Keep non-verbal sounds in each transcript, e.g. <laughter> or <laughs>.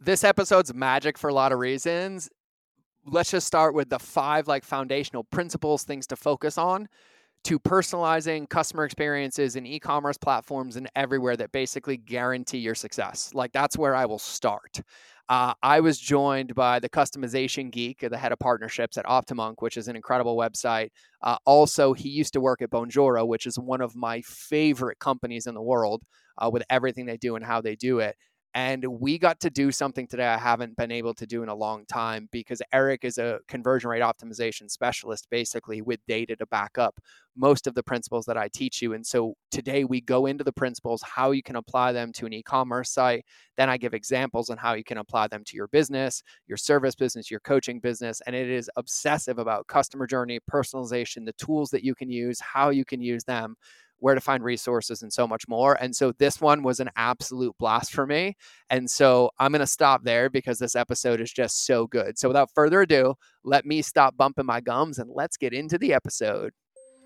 this episode's magic for a lot of reasons. Let's just start with the five like foundational principles, things to focus on to personalizing customer experiences in e-commerce platforms and everywhere that basically guarantee your success. Like that's where I will start. Uh, I was joined by the customization geek, the head of partnerships at OptiMonk, which is an incredible website. Uh, also, he used to work at Bonjoro, which is one of my favorite companies in the world uh, with everything they do and how they do it. And we got to do something today I haven't been able to do in a long time because Eric is a conversion rate optimization specialist, basically with data to back up most of the principles that I teach you. And so today we go into the principles, how you can apply them to an e commerce site. Then I give examples on how you can apply them to your business, your service business, your coaching business. And it is obsessive about customer journey, personalization, the tools that you can use, how you can use them where to find resources, and so much more. And so this one was an absolute blast for me. And so I'm going to stop there because this episode is just so good. So without further ado, let me stop bumping my gums and let's get into the episode.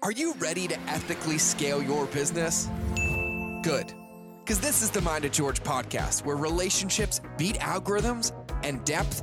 Are you ready to ethically scale your business? Good. Because this is the Mind of George podcast where relationships beat algorithms and depth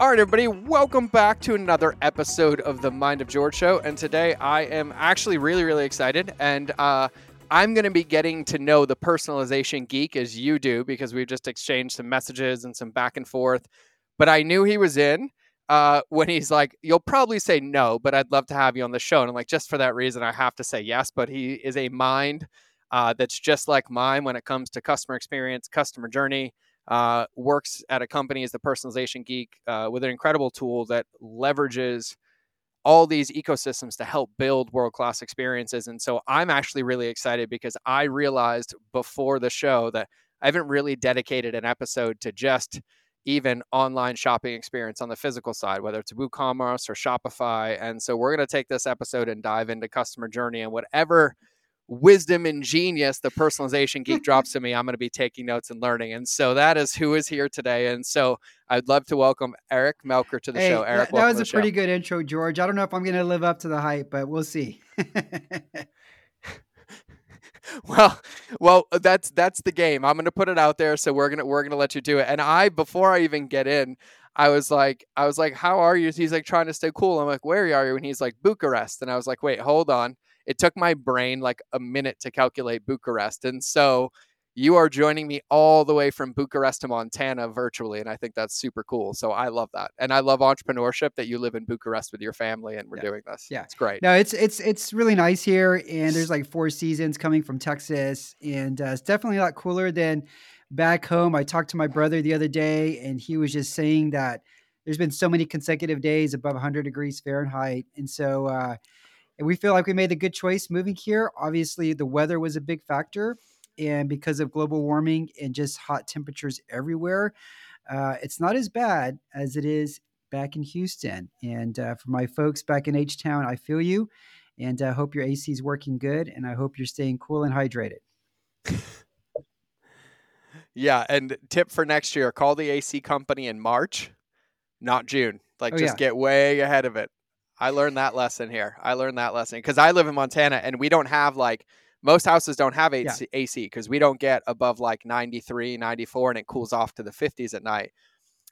All right, everybody, welcome back to another episode of the Mind of George Show. And today I am actually really, really excited. And uh, I'm going to be getting to know the personalization geek as you do because we've just exchanged some messages and some back and forth. But I knew he was in uh, when he's like, You'll probably say no, but I'd love to have you on the show. And I'm like, Just for that reason, I have to say yes. But he is a mind uh, that's just like mine when it comes to customer experience, customer journey uh, works at a company as the personalization geek uh, with an incredible tool that leverages all these ecosystems to help build world class experiences. And so I'm actually really excited because I realized before the show that I haven't really dedicated an episode to just even online shopping experience on the physical side, whether it's WooCommerce or Shopify. And so we're going to take this episode and dive into customer journey and whatever wisdom and genius the personalization geek <laughs> drops to me i'm going to be taking notes and learning and so that is who is here today and so i'd love to welcome eric melchor to the hey, show eric that, that was a show. pretty good intro george i don't know if i'm going to live up to the hype but we'll see <laughs> well well that's that's the game i'm going to put it out there so we're going to we're going to let you do it and i before i even get in I was like, I was like, how are you? He's like trying to stay cool. I'm like, where are you? And he's like, Bucharest. And I was like, wait, hold on it took my brain like a minute to calculate Bucharest. And so you are joining me all the way from Bucharest to Montana virtually. And I think that's super cool. So I love that. And I love entrepreneurship that you live in Bucharest with your family and we're yeah. doing this. Yeah. It's great. No, it's, it's, it's really nice here. And there's like four seasons coming from Texas. And uh, it's definitely a lot cooler than back home. I talked to my brother the other day and he was just saying that there's been so many consecutive days above 100 degrees Fahrenheit. And so, uh, and we feel like we made a good choice moving here. Obviously, the weather was a big factor, and because of global warming and just hot temperatures everywhere, uh, it's not as bad as it is back in Houston. And uh, for my folks back in H Town, I feel you, and I uh, hope your AC is working good, and I hope you're staying cool and hydrated. yeah, and tip for next year: call the AC company in March, not June. Like, oh, just yeah. get way ahead of it. I learned that lesson here. I learned that lesson because I live in Montana and we don't have like most houses don't have AC because yeah. we don't get above like 93, 94 and it cools off to the 50s at night.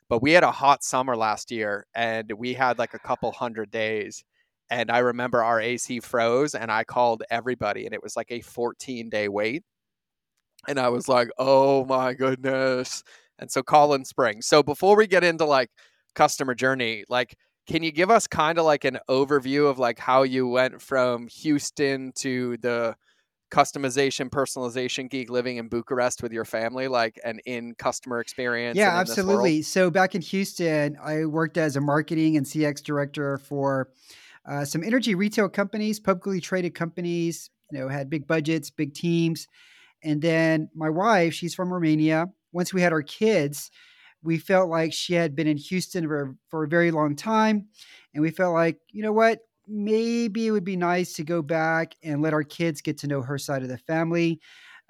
But we had a hot summer last year and we had like a couple hundred days. And I remember our AC froze and I called everybody and it was like a 14 day wait. And I was like, oh my goodness. And so call in spring. So before we get into like customer journey, like can you give us kind of like an overview of like how you went from Houston to the customization personalization geek living in Bucharest with your family like an in customer experience yeah absolutely. So back in Houston I worked as a marketing and CX director for uh, some energy retail companies publicly traded companies you know had big budgets big teams. And then my wife she's from Romania. Once we had our kids we felt like she had been in Houston for, for a very long time. And we felt like, you know what? maybe it would be nice to go back and let our kids get to know her side of the family.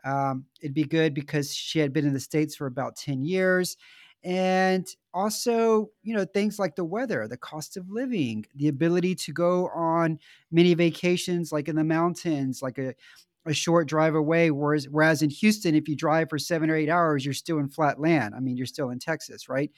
Um, it'd be good because she had been in the States for about 10 years. And also, you know, things like the weather, the cost of living, the ability to go on many vacations like in the mountains, like a, a short drive away. Whereas, whereas in Houston, if you drive for seven or eight hours, you're still in flat land. I mean, you're still in Texas, right?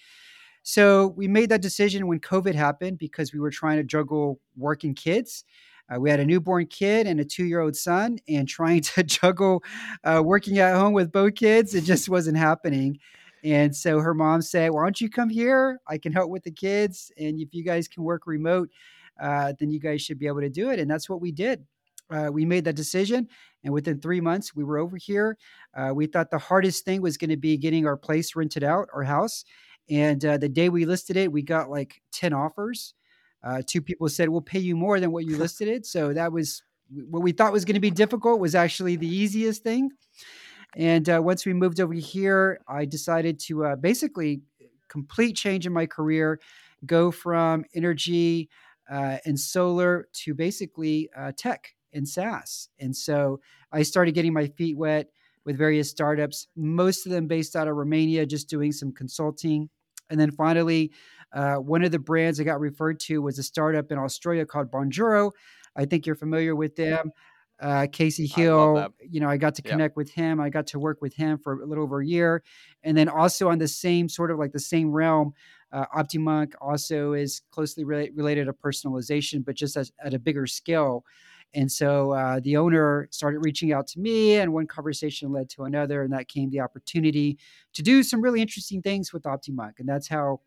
So we made that decision when COVID happened because we were trying to juggle working kids. Uh, we had a newborn kid and a two year old son, and trying <laughs> to juggle uh, working at home with both kids, it just wasn't happening. And so her mom said, Why don't you come here? I can help with the kids. And if you guys can work remote, uh, then you guys should be able to do it. And that's what we did. Uh, we made that decision. And within three months, we were over here. Uh, we thought the hardest thing was going to be getting our place rented out, our house. And uh, the day we listed it, we got like 10 offers. Uh, two people said, We'll pay you more than what you <laughs> listed it. So that was what we thought was going to be difficult, was actually the easiest thing. And uh, once we moved over here, I decided to uh, basically complete change in my career, go from energy uh, and solar to basically uh, tech and SaaS. And so I started getting my feet wet with various startups, most of them based out of Romania, just doing some consulting. And then finally, uh, one of the brands I got referred to was a startup in Australia called Bonjoro. I think you're familiar with them uh, Casey Hill. You know, I got to connect with him. I got to work with him for a little over a year, and then also on the same sort of like the same realm. Uh, OptiMonk also is closely re- related to personalization, but just as, at a bigger scale. And so uh, the owner started reaching out to me, and one conversation led to another, and that came the opportunity to do some really interesting things with OptiMonk, and that's how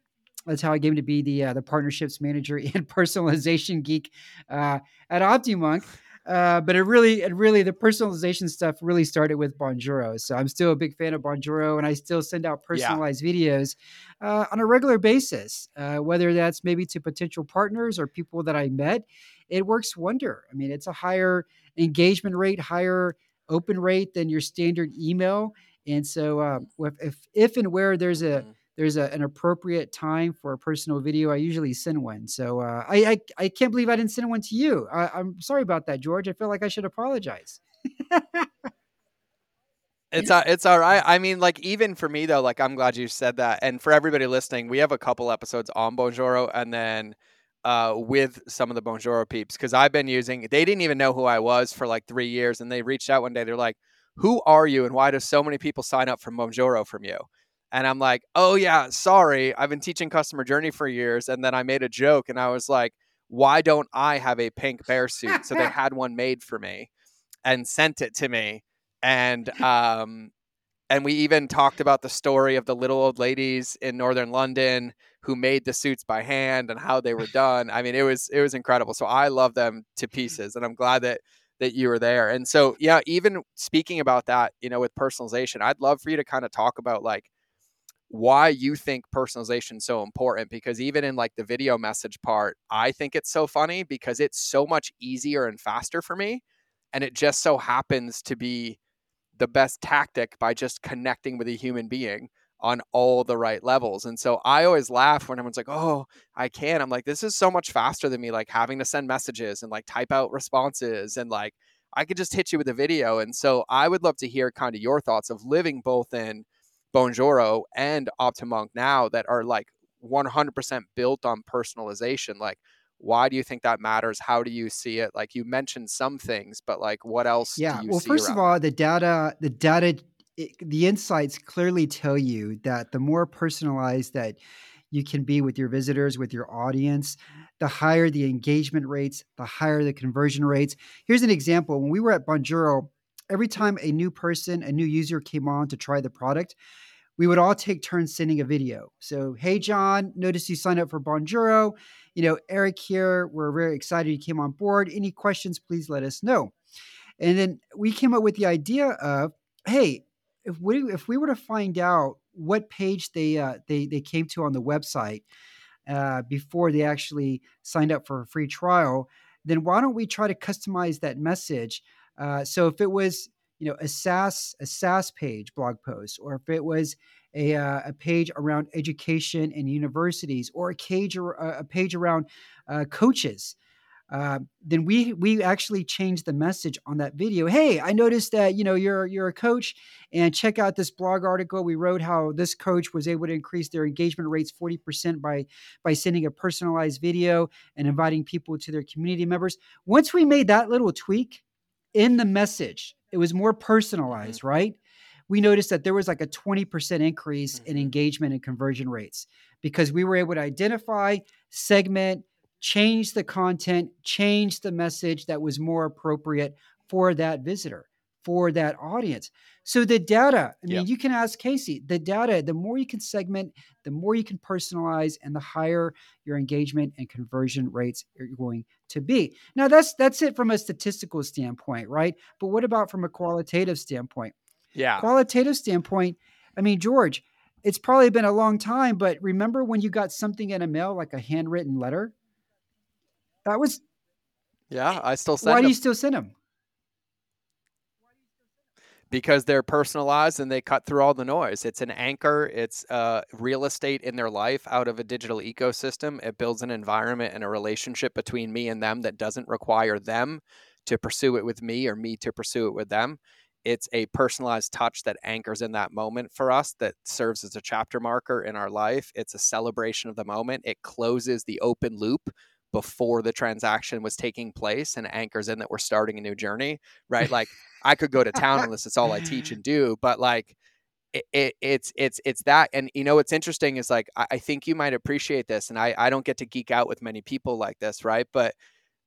that's how I came to be the uh, the partnerships manager <laughs> and personalization geek uh, at OptiMonk. Uh, but it really, it really, the personalization stuff really started with Bonjoro. So I'm still a big fan of Bonjoro, and I still send out personalized yeah. videos uh, on a regular basis, uh, whether that's maybe to potential partners or people that I met. It works wonder. I mean, it's a higher engagement rate, higher open rate than your standard email. And so, uh, if, if, if and where there's a mm-hmm there's a, an appropriate time for a personal video, I usually send one. So uh, I, I, I can't believe I didn't send one to you. I, am sorry about that, George. I feel like I should apologize. it's uh, it's all right. I mean, like even for me though, like I'm glad you said that. And for everybody listening, we have a couple episodes on Bonjoro, and then uh, with some of the Bonjoro peeps because I've been using. They didn't even know who I was for like three years, and they reached out one day. They're like, "Who are you, and why do so many people sign up for Bonjoro from you?" And I'm like, oh, yeah, sorry. I've been teaching customer journey for years. And then I made a joke and I was like, why don't I have a pink bear suit? So they <laughs> had one made for me and sent it to me. And, um, and we even talked about the story of the little old ladies in northern London who made the suits by hand and how they were done. I mean, it was it was incredible. So I love them to pieces, and I'm glad that that you were there. And so, yeah, even speaking about that, you know, with personalization, I'd love for you to kind of talk about like why you think personalization is so important because even in like the video message part i think it's so funny because it's so much easier and faster for me and it just so happens to be the best tactic by just connecting with a human being on all the right levels and so i always laugh when everyone's like oh i can i'm like this is so much faster than me like having to send messages and like type out responses and like i could just hit you with a video. And so i would love to hear kind of your thoughts of living both in Bonjoro and OptiMonk now that are like 100% built on personalization. Like, why do you think that matters? How do you see it? Like you mentioned some things, but like what else? Do you see Yeah. well, first of all, the data, the data, it, the insights clearly tell you that the more personalized that you can be with your visitors, with your audience, the higher the engagement rates, the higher the conversion rates. Here's an example. When we were at Bonjoro, every time a new person, a new user came on to try the product, we would all take turns sending a video. So, hey, John, notice you signed up for Bonjoro. You know, Eric here, we're very excited you came on board. Any questions, please let us know. And then we came up with the idea of, hey, if we if we were to find out what page they uh, they they came to on the website uh, before they actually signed up for a free trial, then why don't we try to customize that message uh, so if it was you know a SaaS a SaaS page blog post, or if it was a, uh, a page around education and universities, or a page a page around uh, coaches, uh, then we we actually changed the message on that video. Hey, I noticed that you know you're you're a coach, and check out this blog article we wrote how this coach was able to increase their engagement rates forty percent by by sending a personalized video and inviting people to their community members. Once we made that little tweak in the message, it was more personalized, mm-hmm. right? We noticed that there was like a 20% increase mm-hmm. in engagement and conversion rates because we were able to identify, segment, change the content, change the message that was more appropriate for that visitor, for that audience. So the data, I mean, yep. you can ask Casey, the data, the more you can segment, the more you can personalize, and the higher your engagement and conversion rates are going to be. Now that's that's it from a statistical standpoint, right? But what about from a qualitative standpoint? Yeah. Qualitative standpoint, I mean, George, it's probably been a long time, but remember when you got something in a mail, like a handwritten letter? That was. Yeah, I still send. Why them. do you still send them? Because they're personalized and they cut through all the noise. It's an anchor. It's uh, real estate in their life out of a digital ecosystem. It builds an environment and a relationship between me and them that doesn't require them to pursue it with me or me to pursue it with them it's a personalized touch that anchors in that moment for us that serves as a chapter marker in our life. It's a celebration of the moment. It closes the open loop before the transaction was taking place and anchors in that we're starting a new journey, right? Like I could go to town <laughs> unless. It's all I teach and do, but like it, it, it's it's it's that and you know what's interesting is like I, I think you might appreciate this and I, I don't get to geek out with many people like this right but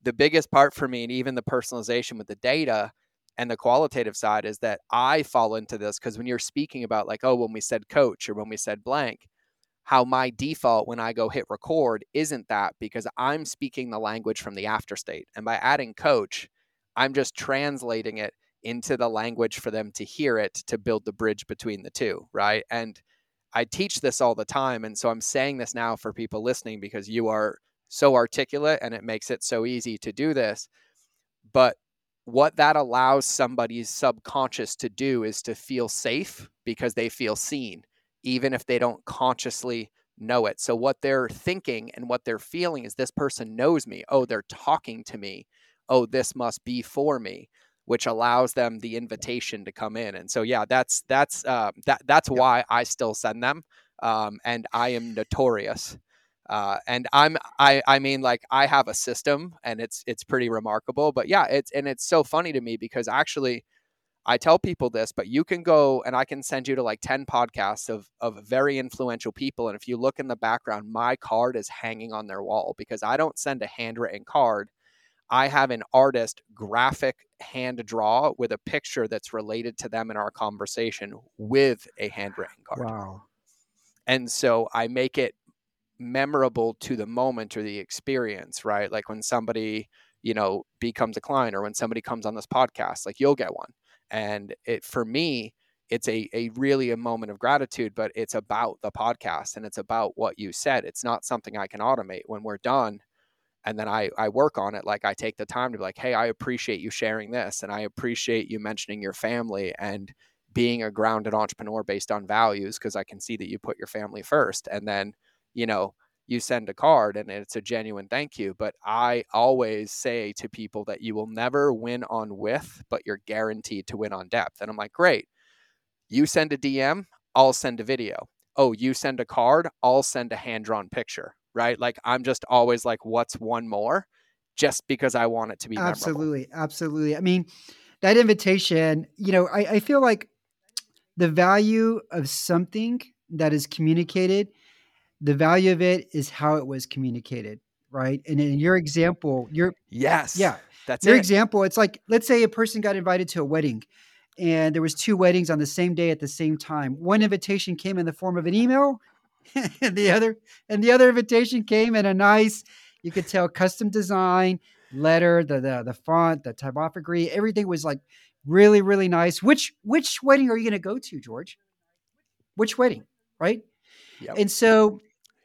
the biggest part for me and even the personalization with the data and the qualitative side is that I fall into this because when you're speaking about like, oh, when we said coach or when we said blank, how my default when I go hit record isn't that because I'm speaking the language from the after state. And by adding coach, I'm just translating it into the language for them to hear it to build the bridge between the two. Right. And I teach this all the time. And so I'm saying this now for people listening because you are so articulate and it makes it so easy to do this. But what that allows somebody's subconscious to do is to feel safe because they feel seen, even if they don't consciously know it. So, what they're thinking and what they're feeling is this person knows me. Oh, they're talking to me. Oh, this must be for me, which allows them the invitation to come in. And so, yeah, that's that's uh, that that's why I still send them. Um, and I am notorious uh, and I'm I I mean like I have a system and it's it's pretty remarkable. But yeah, it's and it's so funny to me because actually I tell people this, but you can go and I can send you to like 10 podcasts of of very influential people. And if you look in the background, my card is hanging on their wall because I don't send a handwritten card. I have an artist graphic hand draw with a picture that's related to them in our conversation with a handwritten card. Wow. And so I make it memorable to the moment or the experience, right? Like when somebody, you know, becomes a client or when somebody comes on this podcast, like you'll get one. And it for me, it's a, a really a moment of gratitude, but it's about the podcast and it's about what you said. It's not something I can automate. When we're done and then I, I work on it, like I take the time to be like, hey, I appreciate you sharing this and I appreciate you mentioning your family and being a grounded entrepreneur based on values because I can see that you put your family first. And then you know, you send a card and it's a genuine thank you. But I always say to people that you will never win on width, but you're guaranteed to win on depth. And I'm like, great. You send a DM, I'll send a video. Oh, you send a card, I'll send a hand drawn picture, right? Like I'm just always like, what's one more? Just because I want it to be absolutely, memorable. absolutely. I mean, that invitation, you know, I, I feel like the value of something that is communicated the value of it is how it was communicated, right? And in your example, your yes, yeah, that's your it. example. It's like let's say a person got invited to a wedding, and there was two weddings on the same day at the same time. One invitation came in the form of an email, <laughs> and the other and the other invitation came in a nice, you could tell, custom design letter, the the the font, the typography, everything was like really really nice. Which which wedding are you going to go to, George? Which wedding, right? Yep. And so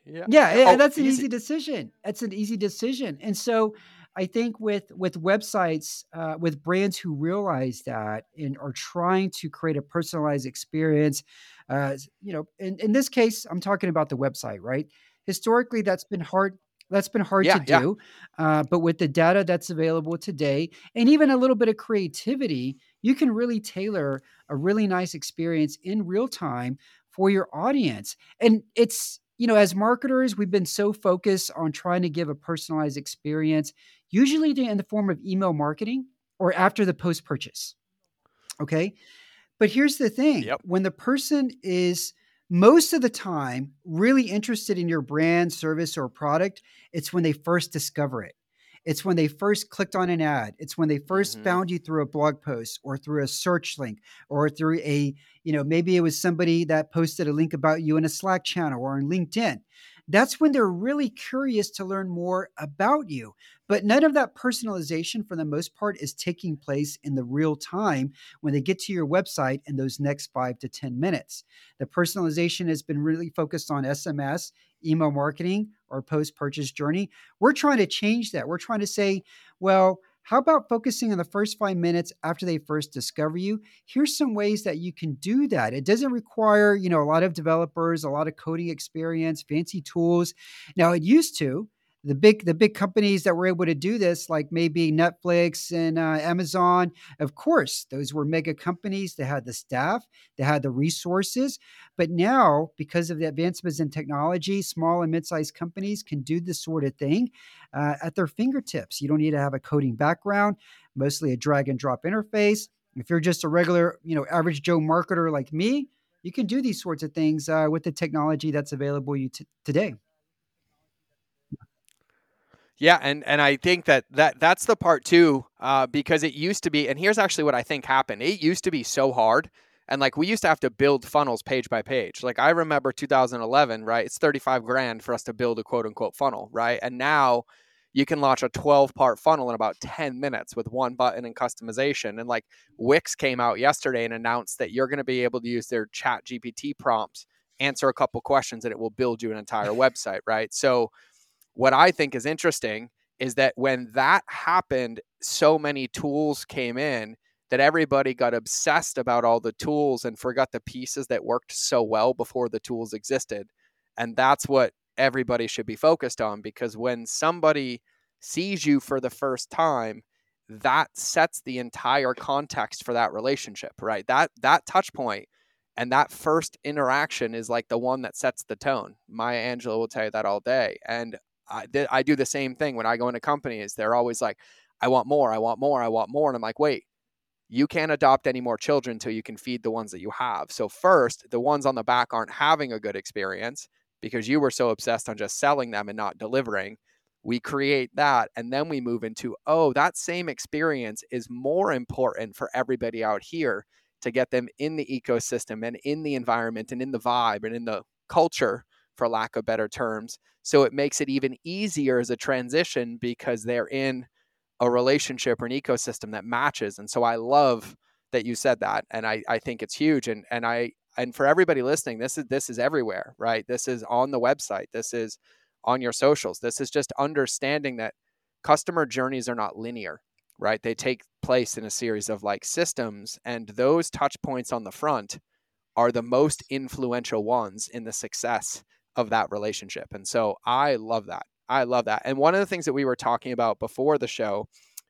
yeah, yeah oh, that's an easy. easy. decision. That's an easy decision. And so I think with with websites, uh, with brands who realize that and are trying to create a personalized experience, uh, you know, in, in this case, I'm talking about the website, right? Historically, that's been hard. That's been hard Yeah, to yeah. do. Uh, but with the data that's available today and even a little bit of creativity, you can really tailor a really nice experience in real time for your audience. And it's, you know, as marketers, we've been so focused on trying to give a personalized experience, usually in the form of email marketing or after the post purchase. Okay. But here's the thing Yep. when the person is most of the time really interested in your brand, service, or product, it's when they first discover it. It's when they first clicked on an ad. It's when they 1st Mhm. found you through a blog post or through a search link or through a, you know, maybe it was somebody that posted a link about you in a Slack channel or on LinkedIn. That's when they're really curious to learn more about you. But none of that personalization, for the most part, is taking place in the real time when they get to your website in those next five to 10 minutes. The personalization has been really focused on SMS, email marketing, or post purchase journey. We're trying to change that. We're trying to say, well, how about focusing on the first five minutes after they first discover you? Here's some ways that you can do that. It doesn't require, you know, a lot of developers, a lot of coding experience, fancy tools. Now it used to. The big the big companies that were able to do this, like maybe Netflix and uh, Amazon, of course, those were mega companies. They had the staff, they had the resources. But now, because of the advancements in technology, small and mid-sized companies can do this sort of thing uh, at their fingertips. You don't need to have a coding background, mostly a drag and drop interface. If you're just a regular, you know, average Joe marketer like me, you can do these sorts of things uh, with the technology that's available you t- today. Yeah, and and I think that that that's the part too, uh, because it used to be, and here's actually what I think happened. It used to be so hard, and like we used to have to build funnels page by page. Like I remember 2011, right? It's 35 grand for us to build a quote unquote funnel, right? And now you can launch a 12 part funnel in about 10 minutes with one button and customization. And like Wix came out yesterday and announced that you're going to be able to use their Chat GPT prompts, answer a couple questions, and it will build you an entire website, right? So what I think is interesting is that when that happened, so many tools came in that everybody got obsessed about all the tools and forgot the pieces that worked so well before the tools existed. And that's what everybody should be focused on because when somebody sees you for the first time, that sets the entire context for that relationship, right? That that touch point and that first interaction is like the one that sets the tone. Maya Angelou will tell you that all day. And I, th- I do the same thing when I go into companies. They're always like, I want more, I want more, I want more. And I'm like, wait, you can't adopt any more children until you can feed the ones that you have. So, first, the ones on the back aren't having a good experience because you were so obsessed on just selling them and not delivering. We create that. And then we move into, oh, that same experience is more important for everybody out here to get them in the ecosystem and in the environment and in the vibe and in the culture for lack of better terms. So it makes it even easier as a transition because they're in a relationship or an ecosystem that matches. And so I love that you said that. And I, I think it's huge. And and I and for everybody listening, this is this is everywhere, right? This is on the website. This is on your socials. This is just understanding that customer journeys are not linear, right? They take place in a series of like systems, and those touch points on the front are the most influential ones in the success of that relationship. And so I love that. I love that. And one of the things that we were talking about before the show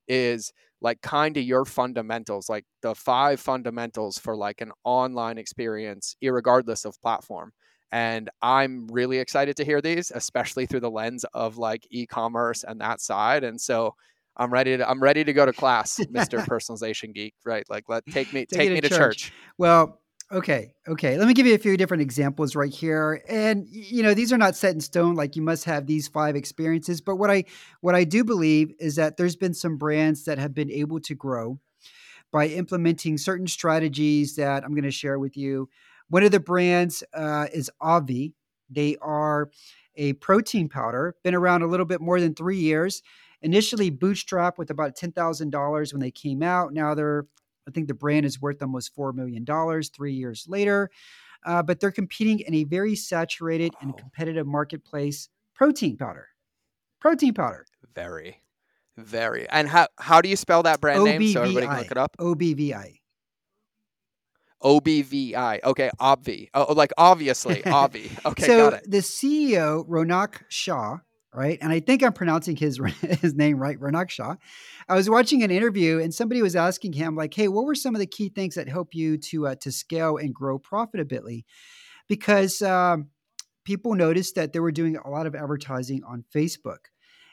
is like kind of your fundamentals, like the five fundamentals for like an online experience, regardless of platform. And I'm really excited to hear these, especially through the lens of like e-commerce and that side. And so I'm ready to I'm ready to go to class, <laughs> Mr. Personalization Geek. Right. Like let take me take, take me to church. church. Well, Okay. Okay. Let me give you a few different examples right here. And you know, these are not set in stone like you must have these five experiences, but what I what I do believe is that there's been some brands that have been able to grow by implementing certain strategies that I'm going to share with you. One of the brands uh, is Obvi. They are a protein powder, been around a little bit more than three years. Initially bootstrapped with about $10,000 when they came out. Now they're I think the brand is worth almost $4 million three years later. Uh, but they're competing in a very saturated and competitive marketplace protein powder. Protein powder. Very, very. And how, how do you spell that brand O-B-V-I. name so everybody can look it up? OBVI. OBVI. Okay, obvi. Oh, like obviously, <laughs> obvi. Okay, so got it. the CEO, Ronak Shah, right? And I think I'm pronouncing his <laughs> his name right, Ronak Shah. I was watching an interview, and somebody was asking him, like, "Hey, what were some of the key things that help you to uh, to scale and grow profitably?" Because um, people noticed that they were doing a lot of advertising on Facebook,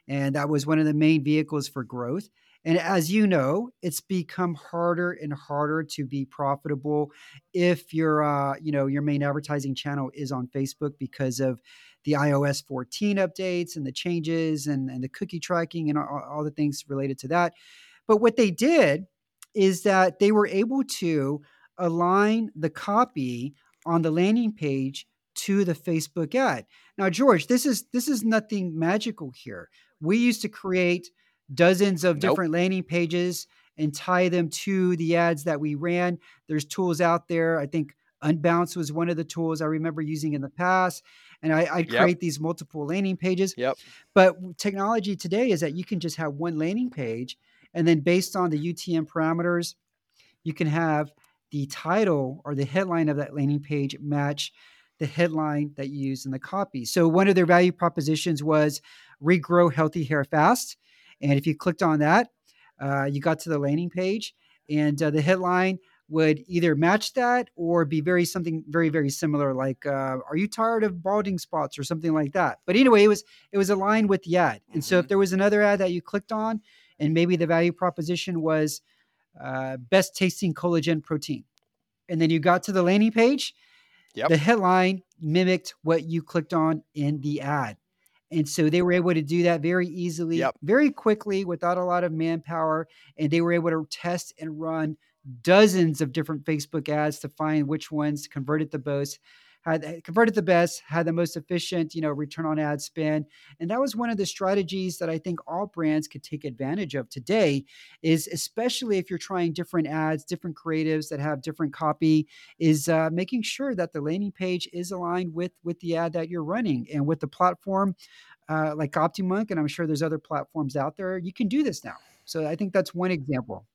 and that was one of the main vehicles for growth. And as you know, it's become harder and harder to be profitable if your uh, you know your main advertising channel is on Facebook because of the iOS 14 updates and the changes and, and the cookie tracking and all, all the things related to that. But what they did is that they were able to align the copy on the landing page to the Facebook ad. Now, George, this is this is nothing magical here. We used to create dozens of nope. different landing pages and tie them to the ads that we ran. There's tools out there. I think Unbounce was one of the tools I remember using in the past. And I, I'd yep. create these multiple landing pages. Yep. But technology today is that you can just have one landing page. And then based on the UTM parameters, you can have the title or the headline of that landing page match the headline that you use in the copy. So one of their value propositions was regrow healthy hair fast. And if you clicked on that, uh, you got to the landing page, and uh, the headline would either match that or be very something very very similar like uh, are you tired of balding spots or something like that but anyway it was it was aligned with the ad and so if mm-hmm. there was another ad that you clicked on and maybe the value proposition was uh, best tasting collagen protein and then you got to the landing page yep. the headline mimicked what you clicked on in the ad and so they were able to do that very easily, yep. very quickly, without a lot of manpower. And they were able to test and run dozens of different Facebook ads to find which ones converted the most had converted the best, had the most efficient, you know, return on ad spend. And that was one of the strategies that I think all brands could take advantage of today is especially if you're trying different ads, different creatives that have different copy is uh, making sure that the landing page is aligned with with the ad that you're running and with the platform uh, like OptiMonk, and I'm sure there's other platforms out there. You can do this now. So I think that's one example.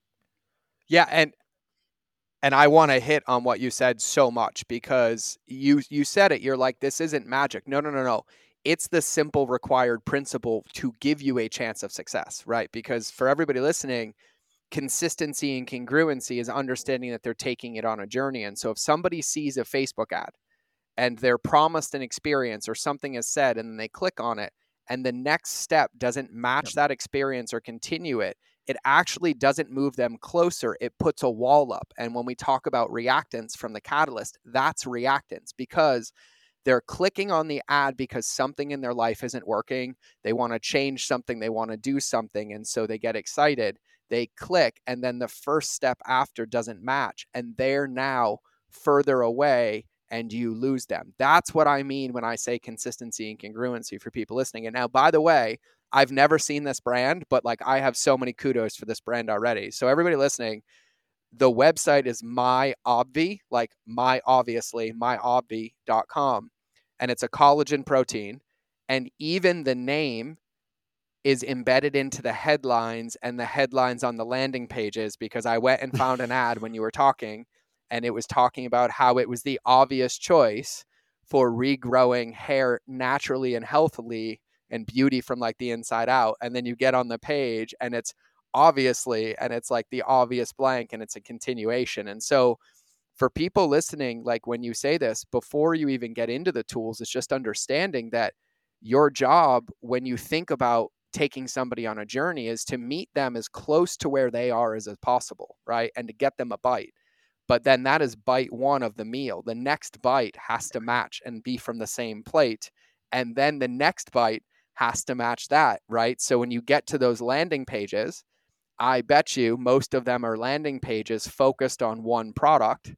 Yeah, and and I want to hit on what you said so much because you you said it. You're like, this isn't magic. No, no, no, no. It's the simple required principle to give you a chance of success, right? Because for everybody listening, consistency and congruency is understanding that they're taking it on a journey. And so if somebody sees a Facebook ad and they're promised an experience or something is said and then they click on it and the next step doesn't match yep. that experience or continue it, it actually doesn't move them closer. It puts a wall up. And when we talk about reactance from the catalyst, that's reactance because they're clicking on the ad because something in their life isn't working. They want to change something, they want to do something. And so they get excited. They click, and then the first step after doesn't match. And they're now further away and you lose them. That's what I mean when I say consistency and congruency for people listening. And now, by the way, I've never seen this brand, but like I have so many kudos for this brand already. So everybody listening, the website is my obvi, like my obviously, myobvi.com. And it's a collagen protein. And even the name is embedded into the headlines and the headlines on the landing pages because I went and found an <laughs> ad when you were talking and it was talking about how it was the obvious choice for regrowing hair naturally and healthily and beauty from like the inside out and then you get on the page and it's obviously and it's like the obvious blank and it's a continuation. And so for people listening like when you say this before you even get into the tools it's just understanding that your job when you think about taking somebody on a journey is to meet them as close to where they are as possible right? And to get them a bite. But then that is bite one of the meal. The next bite has to match and be from the same plate. And then the next bite has to match that, right? So when you get to those landing pages, I bet you most of them are landing pages focused on one product.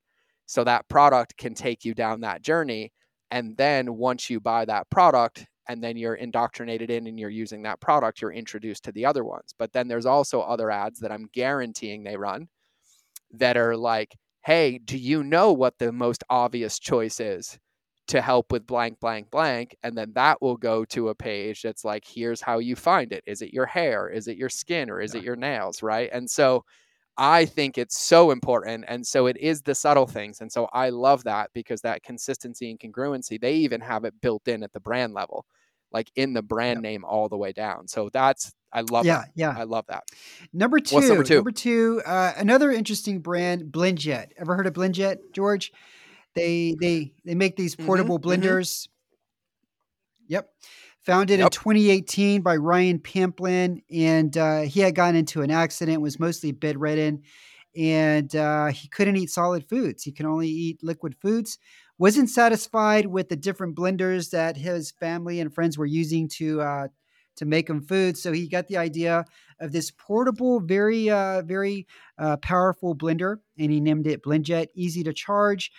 So that product can take you down that journey. And then once you buy that product and then you're indoctrinated in and you're using that product, you're introduced to the other ones. But then there's also other ads that I'm guaranteeing they run that are like, hey, do you know what the most obvious choice is? To help with blank, blank, blank. And then that will go to a page that's like, here's how you find it. Is it your hair? Is it your skin? Or is yeah. it your nails? Right. And so I think it's so important. And so it is the subtle things. And so I love that because that consistency and congruency, they even have it built in at the brand level. like in the brand Yep. name all the way down. So that's I love Yeah, that. yeah. I love that. Number two, What's number two? number two, uh, another interesting brand, BlendJet. Ever heard of BlendJet, George? They they they make these Mhm, portable mhm. blenders. Yep. Founded in 2018 by Ryan Pamplin, and uh, he had gotten into an accident, was mostly bedridden, and uh, he couldn't eat solid foods. He can only eat liquid foods. Wasn't satisfied with the different blenders that his family and friends were using to uh, to make him food, so he got the idea of this portable, very uh, very uh, powerful blender, and he named it BlendJet. Easy to charge,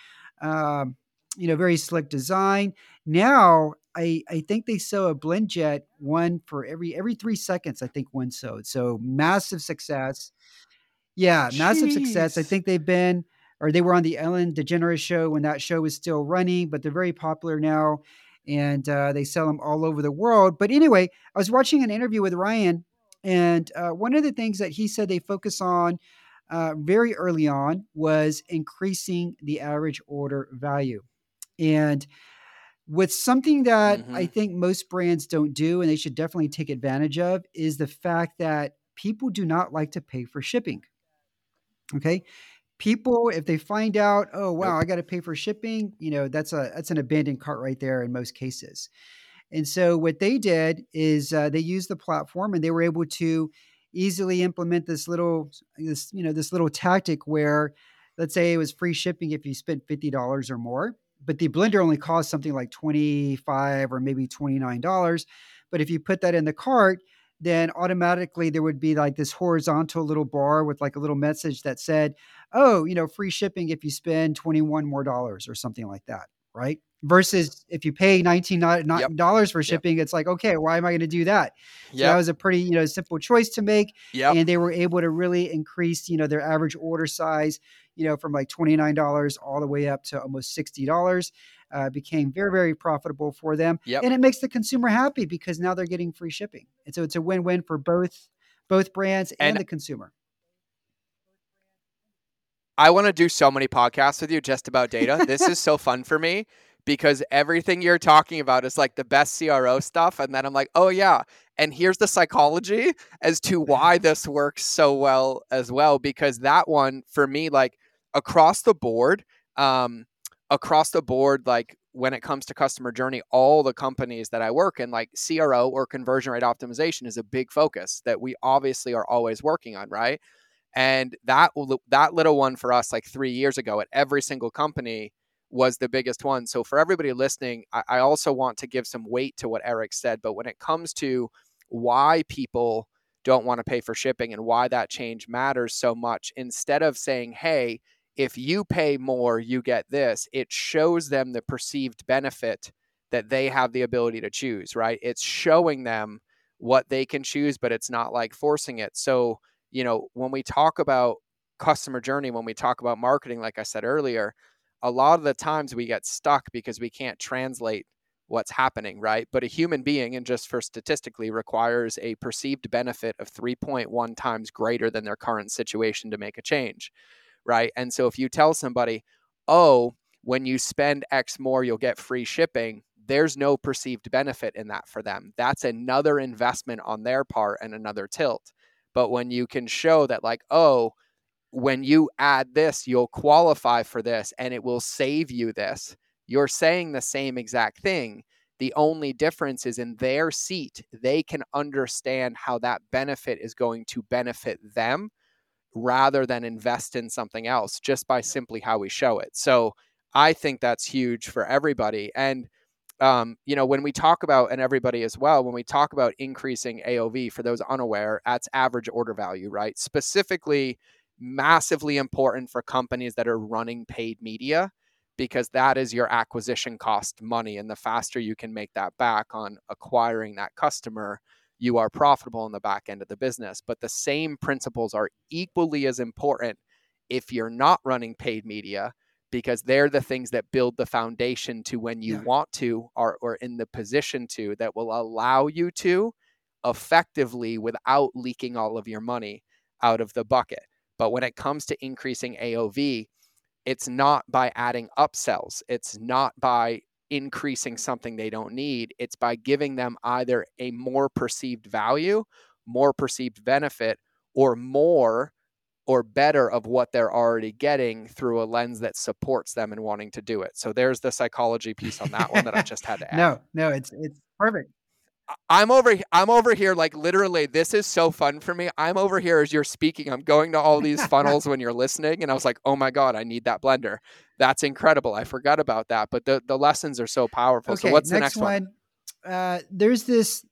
um, you know, very slick design. Now I I think they sell a BlendJet one for every every three seconds. I think one sold. So massive success. Yeah, massive success. I think they've been or they were on the Ellen DeGeneres show when that show was still running, but they're very popular now, and uh, they sell them all over the world. But anyway, I was watching an interview with Ryan, and uh, one of the things that he said they focus on uh, very early on was increasing the average order value, and with something that I Mhm. think most brands don't do, and they should definitely take advantage of, is the fact that people do not like to pay for shipping. Okay. People, if they find out, oh wow, I got to pay for shipping, you know, that's a that's an abandoned cart right there in most cases. And so what they did is uh, they used the platform and they were able to easily implement this little this you know this little tactic where let's say it was free shipping if you spent $50 or more, but the blender only cost something like 25 or maybe $29. But if you put that in the cart, then automatically there would be like this horizontal little bar with like a little message that said, "Oh, you know, free shipping if you spend 21 more dollars or something like that." Right? Versus if you pay $19 for Yep. shipping, it's like, "Okay, why am I going to do that?" So that was a pretty, you know, simple choice to make yeah and they were able to really increase, you know, their average order size, you know, from like $29 all the way up to almost $60. Uh, became very, very profitable for them. Yep. And it makes the consumer happy because now they're getting free shipping. And so it's a win-win for both both brands and, And the consumer. I want to do so many podcasts with you just about data. This is so fun for me because everything you're talking about is like the best CRO stuff. And then I'm like, oh, yeah. And here's the psychology as to why <laughs> this works so well as well. Because that one, for me, like across the board, um, across the board, like when it comes to customer journey, all the companies that I work in, like CRO or conversion rate optimization is a big focus that we obviously are always working on, right? and that that little one for us like three years ago at every single company was the biggest one so for everybody listening I, I also want to give some weight to what eric said but when it comes to why people don't want to pay for shipping and why that change matters so much instead of saying hey if you pay more you get this it shows them the perceived benefit that they have the ability to choose right? It's showing them what they can choose but it's not like forcing it. So you know, when we talk about customer journey, when we talk about marketing, like I said earlier, a lot of the times we get stuck because we can't translate what's happening, right? But a human being, and just for statistically, requires a perceived benefit of 3.1 times greater than their current situation to make a change, right? And so if you tell somebody, oh, when you spend X more, you'll get free shipping, there's no perceived benefit in that for them. That's another investment on their part and another tilt. But when you can show that, like, oh, when you add this, you'll qualify for this and it will save you this, you're saying the same exact thing. The only difference is in their seat, they can understand how that benefit is going to benefit them rather than invest in something else just by simply how we show it. So I think that's huge for everybody. And um, you know, when we talk about, and everybody as well, when we talk about increasing AOV, for those unaware, that's average order value, right? Specifically, massively important for companies that are running paid media because that is your acquisition cost money. And the faster you can make that back on acquiring that customer, you are profitable in the back end of the business. But the same principles are equally as important if you're not running paid media because they're the things that build the foundation to when you Yeah. want to or, or in the position to that will allow you to effectively without leaking all of your money out of the bucket. But when it comes to increasing AOV, it's not by adding upsells. It's not by increasing something they don't need. It's by giving them either a more perceived value, more perceived benefit, or more or better of what they're already getting through a lens that supports them in wanting to do it. So there's the psychology piece on that one that I <laughs> just had to add. no, no, it's it's perfect. I'm over I'm over here like literally this is so fun for me. I'm over here as you're speaking. I'm going to all these <laughs> funnels when you're listening and I was like, "Oh my god, I need that blender." That's incredible. I forgot about that, but the the lessons are so powerful. Okay, so what's next the next one? one? Uh, there's this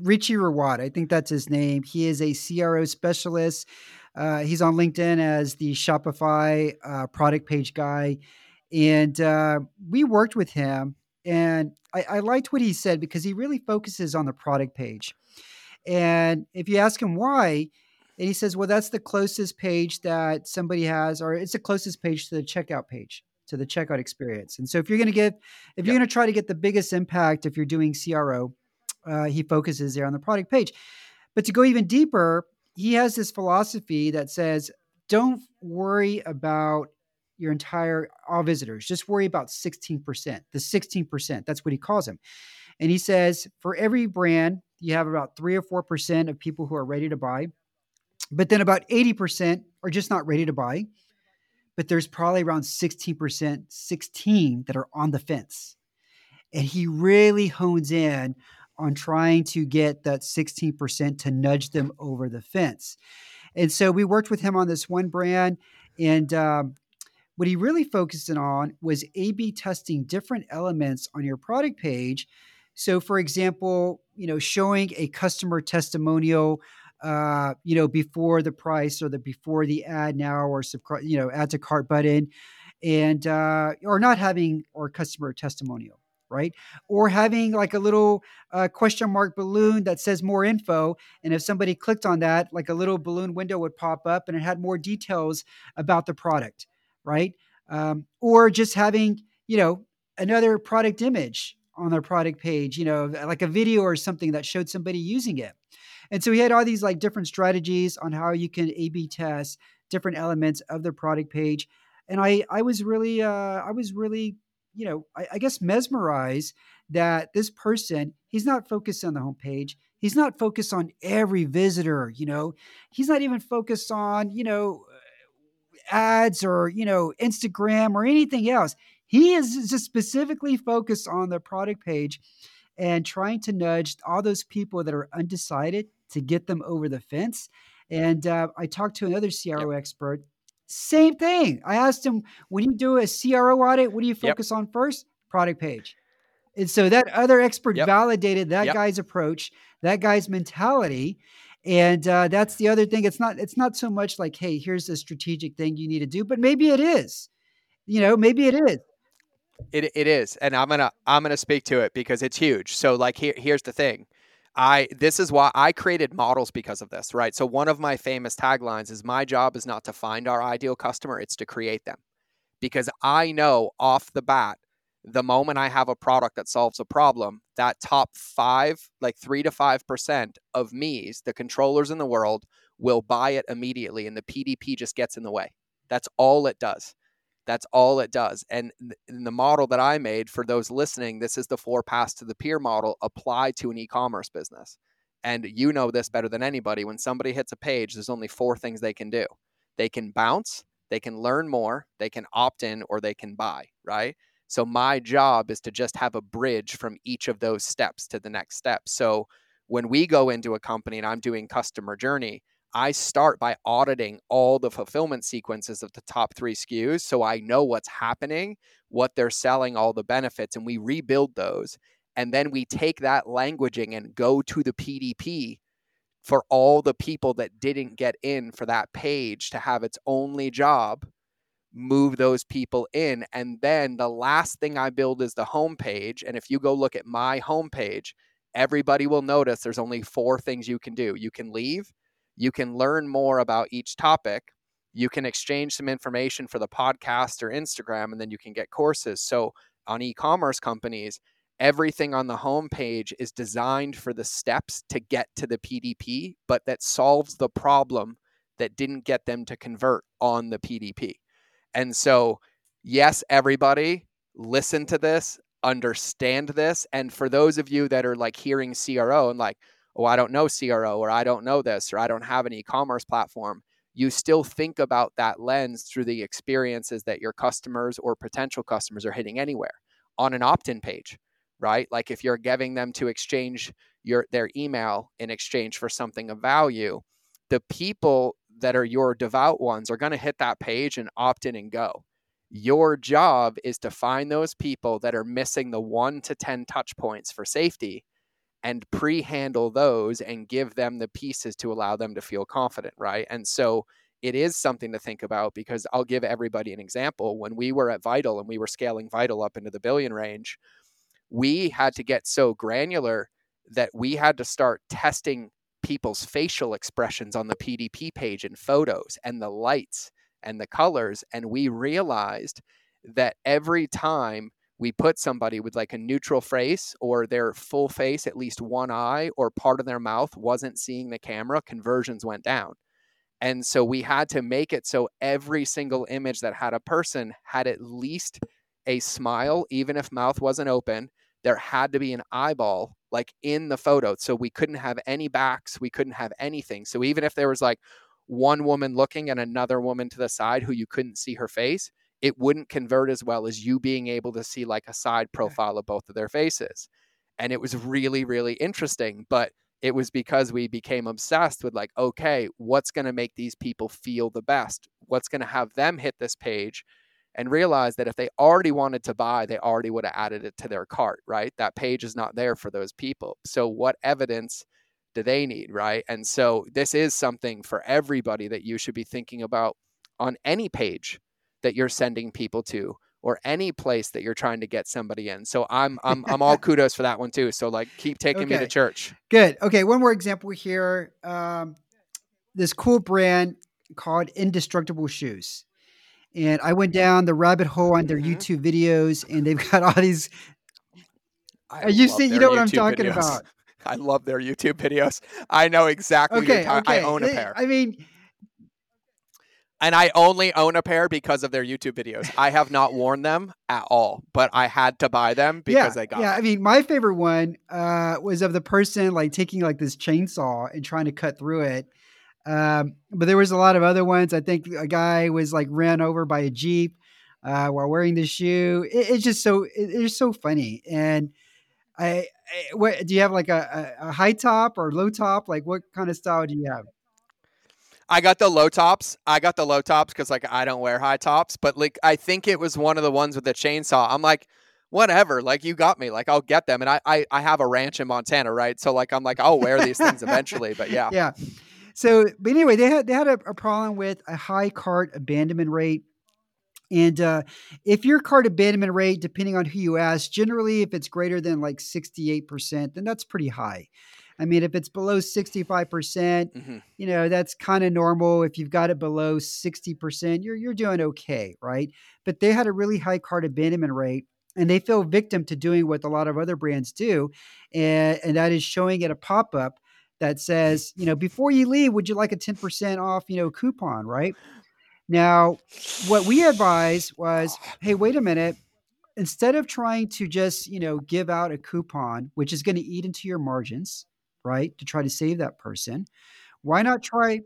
Rishi Rawat. I think that's his name. He is a CRO specialist. Uh, he's on LinkedIn as the Shopify uh, product page guy. And uh, we worked with him and I, I liked what he said because he really focuses on the product page. And if you ask him why, and he says, well, that's the closest page that somebody has, or it's the closest page to the checkout page, to the checkout experience. And so if you're going to get, if you're going to try to get the biggest impact, if you're doing CRO, uh, he focuses there on the product page. But to go even deeper, he has this philosophy that says, don't worry about your entire all visitors. Just worry about 16%. The 16%, that's what he calls them. And he says for every brand, you have about 3 or 4% of people who are ready to buy. But then about 80% are just not ready to buy. But there's probably around 16%, 16 that are on the fence. And he really hones in on trying to get that 16% to nudge them over the fence. And so we worked with him on this one brand, and um, what he really focused on was A B testing different elements on your product page. So, for example, you know, showing a customer testimonial, uh, you know, before the price or the before the add now or you know, add to cart button, and uh, or not having or customer testimonial right? Or having like a little uh, question mark balloon that says more info. And if somebody clicked on that, like a little balloon window would pop up and it had more details about the product right? Um, or just having, you know, another product image on their product page, you know, like a video or something that showed somebody using it. And so he had all these like different strategies on how you can A/B test different elements of the product page. And I, I was really, uh, I was really, you know, I, I guess mesmerized that this person, he's not focused on the homepage. He's not focused on every visitor, you know. He's not even focused on, you know, ads or you know Instagram or anything else. He is just specifically focused on the product page and trying to nudge all those people that are undecided to get them over the fence. And uh, I talked to another CRO yep. expert. Same thing. I asked him, when you do a CRO audit, what do you focus yep. on first? Product page. And so that other expert yep. validated that guy's approach, that guy's mentality. And uh, that's the other thing. It's not it's not so much like, hey, here's a strategic thing you need to do, but maybe it is. You know, maybe it is. It it is, and I'm gonna I'm gonna speak to it because it's huge. So like here here's the thing. I this is why I created models because of this, right? So one of my famous taglines is my job is not to find our ideal customer, it's to create them. Because I know off the bat the moment I have a product that solves a problem, that top five, like three to five percent of me's, the controllers in the world, will buy it immediately, and the PDP just gets in the way. That's all it does. That's all it does. And in the model that I made for those listening, this is the four pass to the peer model applied to an e commerce business. And you know this better than anybody. When somebody hits a page, there's only four things they can do they can bounce, they can learn more, they can opt in, or they can buy, right? So my job is to just have a bridge from each of those steps to the next step. So when we go into a company and I'm doing customer journey, I start by auditing all the fulfillment sequences of the top three SKUs so I know what's happening, what they're selling, all the benefits, and we rebuild those. And then we take that languaging and go to the PDP for all the people that didn't get in for that page to have its only job move those people in. And then the last thing I build is the homepage. And if you go look at my homepage, everybody will notice there's only four things you can do. You can leave, you can learn more about each topic, you can exchange some information for the podcast or Instagram, and then you can get courses. So on e commerce companies, everything on the homepage is designed for the steps to get to the PDP, but that solves the problem that didn't get them to convert on the PDP. And so, yes, everybody, listen to this. understand this. And for those of you that are like hearing CRO and like, oh, I don't know CRO or I don't know this or I don't have an e commerce platform, you still think about that lens through the experiences that your customers or potential customers are hitting anywhere on an opt in page, right? Like if you're giving them to exchange your their email in exchange for something of value, the people that are your devout ones are going to hit that page and opt in and go. Your job is to find those people that are missing the one to 10 touch points for safety and pre handle those and give them the pieces to allow them to feel confident, right? And so it is something to think about because I'll give everybody an example. When we were at Vital and we were scaling Vital up into the billion range, we had to get so granular that we had to start testing people's facial expressions on the PDP page and photos and the lights and the colors. And we realized that every time we put somebody with like a neutral face or their full face, at least one eye or part of their mouth wasn't seeing the camera, conversions went down. And so we had to make it so every single image that had a person had at least a smile, even if mouth wasn't open. There had to be an eyeball like in the photo. So we couldn't have any backs, we couldn't have anything. So even if there was like one woman looking and another woman to the side who you couldn't see her face, it wouldn't convert as well as you being able to see like a side profile of both of their faces. And it was really, really interesting. But it was because we became obsessed with like, okay, what's going to make these people feel the best? What's going to have them hit this page and realize that if they already wanted to buy, they already would have added it to their cart, right? That page is not there for those people. So, what evidence do they need, right? And so, this is something for everybody that you should be thinking about on any page that you're sending people to or any place that you're trying to get somebody in. So I'm I'm I'm all <laughs> kudos for that one too. So like keep taking okay. me to church. Good. Okay, one more example here. Um, this cool brand called Indestructible Shoes. And I went down the rabbit hole on their mm-hmm. YouTube videos and they've got all these I you see you know what I'm talking videos. about. <laughs> I love their YouTube videos. I know exactly okay, okay. I own a pair. I mean, and I only own a pair because of their YouTube videos. I have not worn them at all, but I had to buy them because yeah, I got. Yeah, them. I mean, my favorite one uh, was of the person like taking like this chainsaw and trying to cut through it. Um, but there was a lot of other ones. I think a guy was like ran over by a jeep uh, while wearing the shoe. It, it's just so it, it's so funny. And I, I, what do you have like a, a, high top or low top? Like what kind of style do you have? I got the low tops. I got the low tops because like I don't wear high tops, but like I think it was one of the ones with the chainsaw. I'm like, whatever, like you got me. Like I'll get them. And I I, I have a ranch in Montana, right? So like I'm like, I'll wear these things <laughs> eventually. But yeah. Yeah. So but anyway, they had they had a, a problem with a high cart abandonment rate. And uh, if your cart abandonment rate, depending on who you ask, generally if it's greater than like 68%, then that's pretty high. I mean, if it's below 65%, percent mm hmm you know, that's kind of normal. If you've got it below 60%, you're you're doing okay, right? But they had a really high cart abandonment rate and they fell victim to doing what a lot of other brands do, and, and that is showing it a pop-up that says, you know, before you leave, would you like a 10% off, you know, coupon, right? Now, what we advised was, hey, wait a minute. Instead of trying to just, you know, give out a coupon, which is going to eat into your margins, right? To try to save that person. Why not try?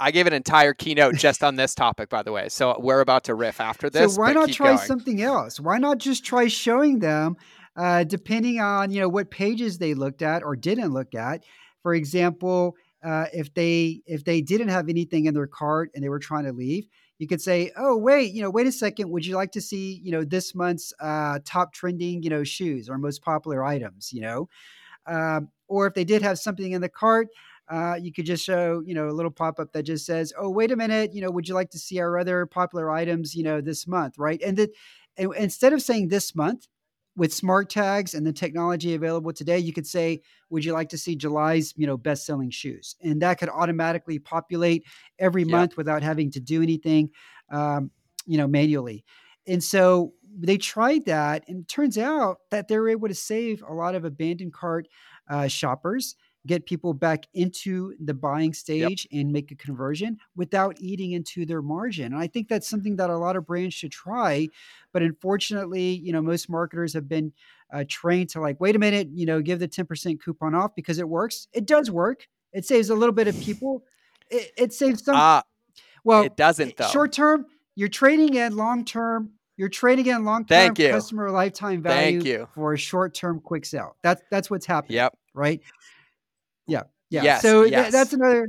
I gave an entire keynote just on this topic, by the way. So we're about to riff after this. So why not try going. something else? Why not just try showing them, uh, depending on you know what pages they looked at or didn't look at. For example, uh, if they if they didn't have anything in their cart and they were trying to leave, you could say, "Oh, wait, you know, wait a second. Would you like to see you know this month's uh, top trending you know shoes or most popular items? You know." Um, or if they did have something in the cart, uh, you could just show, you know, a little pop up that just says, "Oh, wait a minute, you know, would you like to see our other popular items, you know, this month?" Right? And that and instead of saying this month with smart tags and the technology available today, you could say, "Would you like to see July's, you know, best-selling shoes?" And that could automatically populate every yep. month without having to do anything, um, you know, manually. And so they tried that, and it turns out that they were able to save a lot of abandoned cart uh, shoppers get people back into the buying stage yep. and make a conversion without eating into their margin. And I think that's something that a lot of brands should try. But unfortunately, you know, most marketers have been uh, trained to like, wait a minute, you know, give the 10% coupon off because it works. It does work. It saves a little bit of people. It, it saves some. Uh, well, it doesn't though. Short term, you're trading in long term. You're trading in long term customer lifetime value Thank you. for a short term quick sale. That's that's what's happening. Yep. Right. Yeah. Yeah. Yes, so yes. Th- that's another.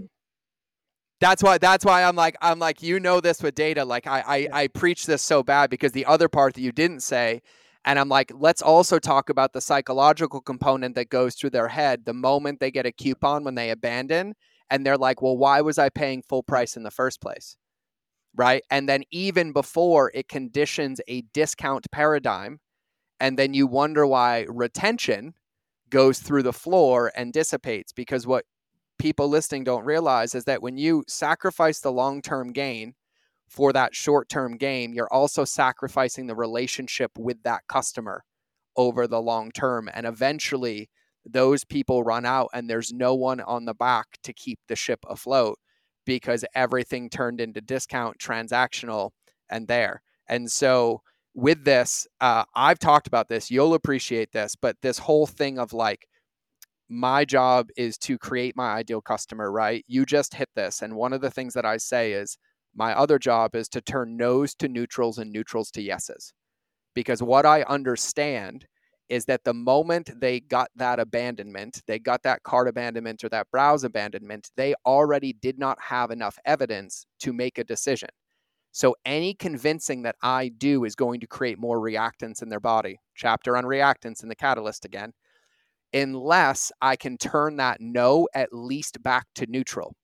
That's why. That's why I'm like I'm like you know this with data. Like I I, I preach this so bad because the other part that you didn't say and I'm like, let's also talk about the psychological component that goes through their head the moment they get a coupon when they abandon. And they're like, well, why was I paying full price in the first place? Right. And then even before it conditions a discount paradigm. And then you wonder why retention goes through the floor and dissipates because what people listening don't realize is that when you sacrifice the long term gain for that short term gain, you're also sacrificing the relationship with that customer over the long term. And eventually, those people run out, and there's no one on the back to keep the ship afloat because everything turned into discount, transactional, and there. And so, with this, uh, I've talked about this, you'll appreciate this, but this whole thing of like, my job is to create my ideal customer, right? You just hit this. And one of the things that I say is, my other job is to turn no's to neutrals and neutrals to yeses. Because what I understand is that the moment they got that abandonment, they got that cart abandonment or that browse abandonment, they already did not have enough evidence to make a decision. So any convincing that I do is going to create more reactance in their body. Chapter on reactance in the catalyst again. Unless I can turn that no at least back to neutral.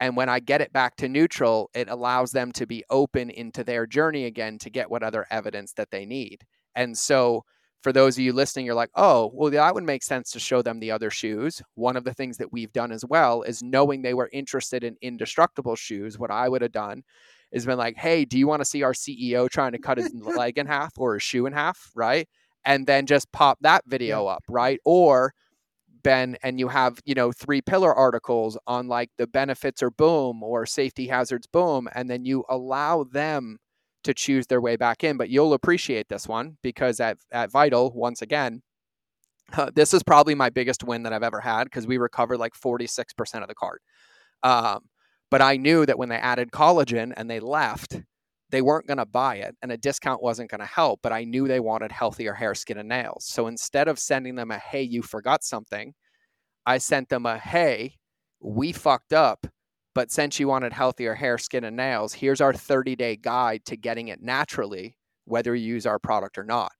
And when I get it back to neutral, it allows them to be open into their journey again to get what other evidence that they need. And so, for those of you listening, you're like, oh, well, that would make sense to show them the other shoes. One of the things that we've done as well is knowing they were interested in indestructible shoes. What I would have done is been like, hey, do you want to see our CEO trying to cut his <laughs> leg in half or his shoe in half? Right. And then just pop that video yeah. up. Right. Or, Ben, and you have, you know, three pillar articles on like the benefits or boom or safety hazards boom, and then you allow them to choose their way back in. But you'll appreciate this one because at, at Vital, once again, uh, this is probably my biggest win that I've ever had because we recovered like 46% of the cart. Um, but I knew that when they added collagen and they left, they weren't going to buy it and a discount wasn't going to help, but I knew they wanted healthier hair, skin, and nails. So instead of sending them a, hey, you forgot something, I sent them a, hey, we fucked up, but since you wanted healthier hair, skin, and nails, here's our 30 day guide to getting it naturally, whether you use our product or not.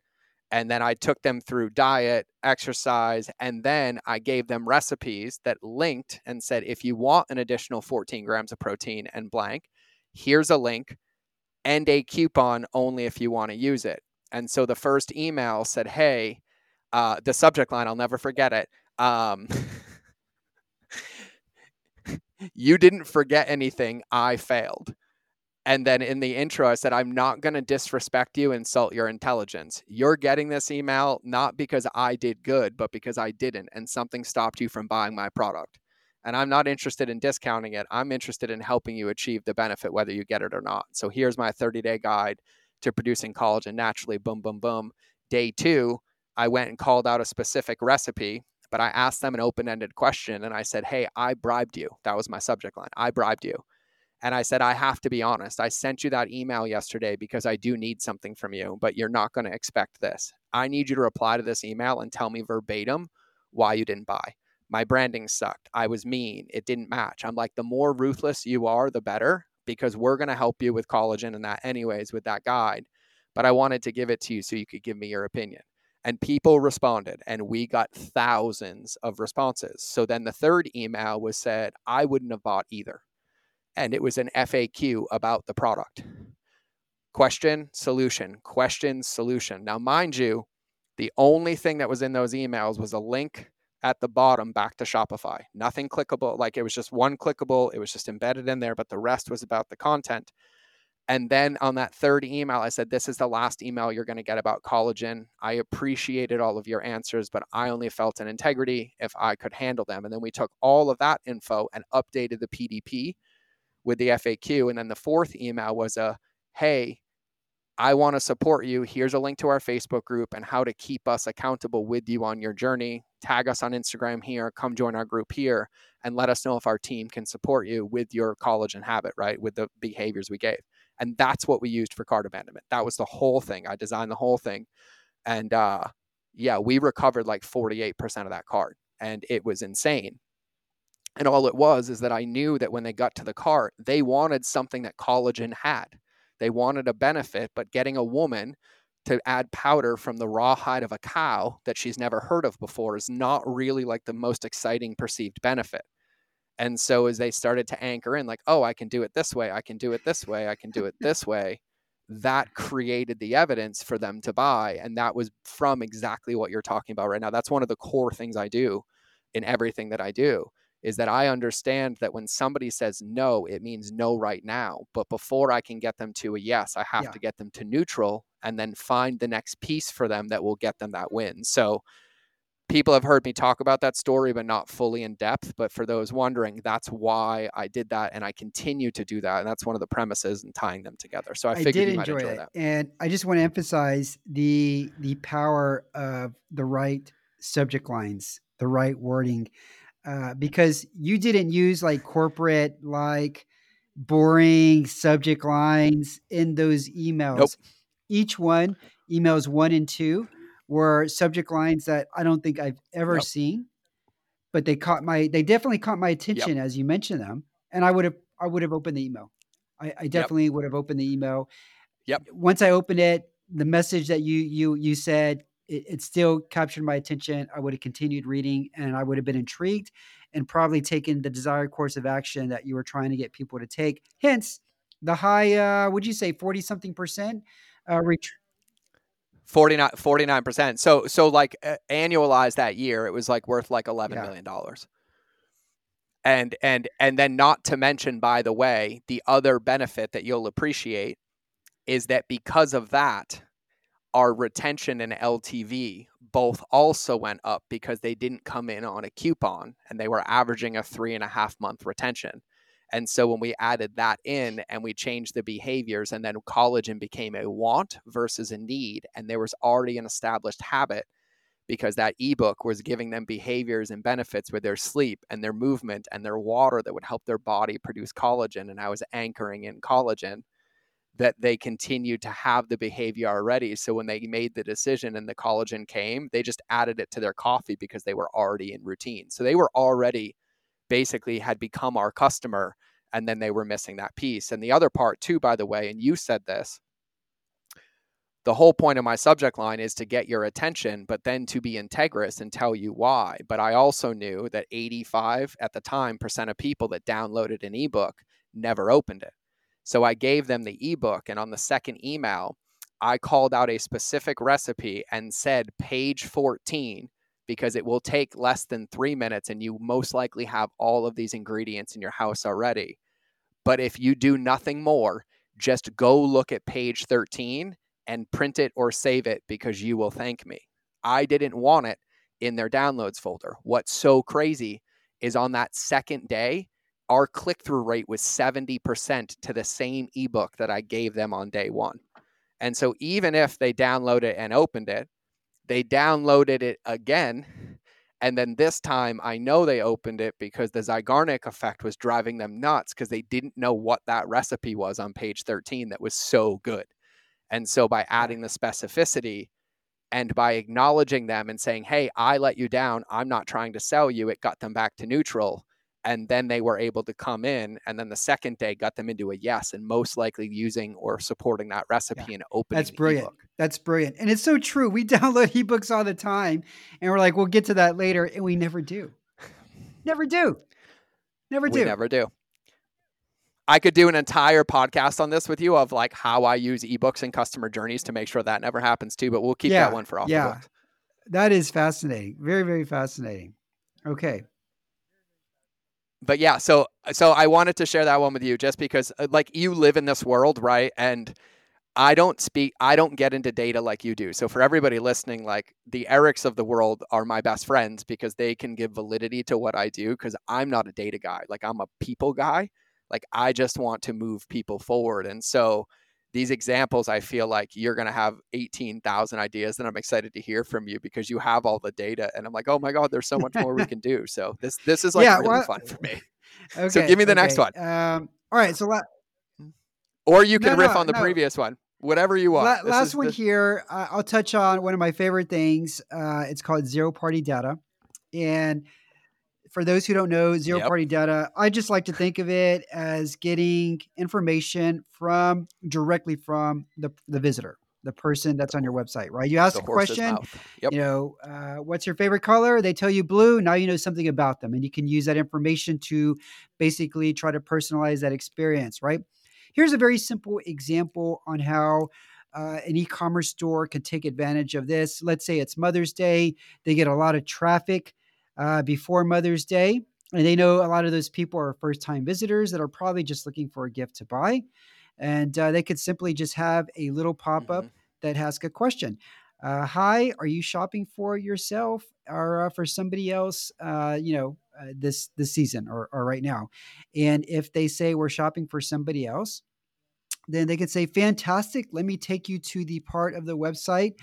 And then I took them through diet, exercise, and then I gave them recipes that linked and said, if you want an additional 14 grams of protein and blank, here's a link and a coupon only if you want to use it. And so the first email said, Hey, uh, the subject line, I'll never forget it. Um, <laughs> you didn't forget anything. I failed. And then in the intro, I said, I'm not going to disrespect you, insult your intelligence. You're getting this email not because I did good, but because I didn't, and something stopped you from buying my product and I'm not interested in discounting it. I'm interested in helping you achieve the benefit, whether you get it or not. So here's my 30 day guide to producing collagen naturally. Boom, boom, boom. Day two, I went and called out a specific recipe, but I asked them an open ended question and I said, Hey, I bribed you. That was my subject line. I bribed you. And I said, I have to be honest. I sent you that email yesterday because I do need something from you, but you're not going to expect this. I need you to reply to this email and tell me verbatim why you didn't buy my branding sucked. I was mean. It didn't match. I'm like, the more ruthless you are, the better, because we're going to help you with collagen and that, anyways, with that guide. But I wanted to give it to you so you could give me your opinion. And people responded, and we got thousands of responses. So then the third email was said, I wouldn't have bought either. And it was an FAQ about the product. Question, solution, question, solution. Now, mind you, the only thing that was in those emails was a link at the bottom back to Shopify. Nothing clickable. Like it was just one clickable. It was just embedded in there, but the rest was about the content. And then on that third email, I said, This is the last email you're going to get about collagen. I appreciated all of your answers, but I only felt an integrity if I could handle them. And then we took all of that info and updated the PDP with the FAQ. And then the fourth email was a, Hey, I want to support you. Here's a link to our Facebook group and how to keep us accountable with you on your journey. Tag us on Instagram here, come join our group here, and let us know if our team can support you with your collagen habit, right? With the behaviors we gave. And that's what we used for card abandonment. That was the whole thing. I designed the whole thing. And uh, yeah, we recovered like 48% of that card. And it was insane. And all it was is that I knew that when they got to the cart, they wanted something that collagen had. They wanted a benefit, but getting a woman to add powder from the raw hide of a cow that she's never heard of before is not really like the most exciting perceived benefit. And so as they started to anchor in, like, oh, I can do it this way, I can do it this way, I can do it <laughs> this way, that created the evidence for them to buy. And that was from exactly what you're talking about right now. That's one of the core things I do in everything that I do is that I understand that when somebody says no, it means no right now. But before I can get them to a yes, I have yeah. to get them to neutral and then find the next piece for them that will get them that win. So people have heard me talk about that story, but not fully in depth. But for those wondering, that's why I did that, and I continue to do that, and that's one of the premises in tying them together. So I, I figured you might enjoy, that. And I just want to emphasize the the power of the right subject lines, the right wording, uh, because you didn't use like corporate like boring subject lines in those emails. Nope. Each one, emails one and two were subject lines that I don't think I've ever yep. seen, but they caught my they definitely caught my attention yep. as you mentioned them, and I would have I would have opened the email. I, I definitely yep. would have opened the email. Yep. Once I opened it, the message that you you you said it, it still captured my attention. I would have continued reading, and I would have been intrigued, and probably taken the desired course of action that you were trying to get people to take. Hence, the high uh, would you say forty something percent uh, ret- 49 percent. So so like uh, annualized that year, it was like worth like eleven yeah. million dollars. And and and then not to mention, by the way, the other benefit that you'll appreciate is that because of that, our retention and LTV both also went up because they didn't come in on a coupon and they were averaging a three and a half month retention. And so when we added that in and we changed the behaviors, and then collagen became a want versus a need, and there was already an established habit because that ebook was giving them behaviors and benefits with their sleep and their movement and their water that would help their body produce collagen. And I was anchoring in collagen that they continued to have the behavior already. So when they made the decision and the collagen came, they just added it to their coffee because they were already in routine. So they were already basically had become our customer and then they were missing that piece. And the other part, too, by the way, and you said this the whole point of my subject line is to get your attention, but then to be integrous and tell you why. But I also knew that 85 at the time percent of people that downloaded an ebook never opened it. So I gave them the ebook, and on the second email, I called out a specific recipe and said, page 14 because it will take less than three minutes and you most likely have all of these ingredients in your house already. But if you do nothing more, just go look at page 13 and print it or save it because you will thank me. I didn't want it in their downloads folder. What's so crazy is on that second day, our click through rate was 70% to the same ebook that I gave them on day one. And so even if they downloaded and opened it, they downloaded it again. And then this time, I know they opened it because the Zeigarnik effect was driving them nuts because they didn't know what that recipe was on page 13 that was so good. And so, by adding the specificity and by acknowledging them and saying, Hey, I let you down, I'm not trying to sell you, it got them back to neutral and then they were able to come in and then the second day got them into a yes and most likely using or supporting that recipe yeah. and opening that's brilliant ebook. that's brilliant and it's so true we <laughs> download ebooks all the time and we're like we'll get to that later and we never do never do never do we never do I could do an entire podcast on this with you of like how I use ebooks and customer journeys to make sure that never happens too, but we'll keep yeah, that one for off yeah. That is fascinating. Very, very fascinating. Okay. But yeah, so so I wanted to share that one with you just because uh, like you live in this world, right? And I don't speak I don't get into data like you do. So for everybody listening, like the Erics of the world are my best friends because they can give validity to what I do because I'm not a data guy. Like I'm a people guy. Like I just want to move people forward. And so these examples, I feel like you're going to have 18,000 ideas and I'm excited to hear from you because you have all the data. And I'm like, oh my God, there's so much more we <laughs> can do. So this, this is like yeah, really well, fun for me. <laughs> Okay, so give me the okay. next one. Um, all right. So, la- or you can no, riff no, on the no. previous one, whatever you want. La- last one the- here, uh, I'll touch on one of my favorite things. Uh, it's called zero party data. And for those who don't know, zero yep. party data, I just like to think of it as getting information from directly from the, the visitor, the person that's on your website, right? You ask the a question, yep. you know, uh, what's your favorite color? They tell you blue. Now you know something about them, and you can use that information to basically try to personalize that experience, right? Here's a very simple example on how uh, an e-commerce store can take advantage of this. Let's say it's Mother's Day; they get a lot of traffic uh, before Mother's Day. And they know a lot of those people are first time visitors that are probably just looking for a gift to buy. And uh, they could simply just have a little pop up mm-hmm. that asks a question. Uh, hi, are you shopping for yourself or uh, for somebody else? Uh, you know, uh, this this season or, or right now, and if they say we're shopping for somebody else, then they can say, "Fantastic! Let me take you to the part of the website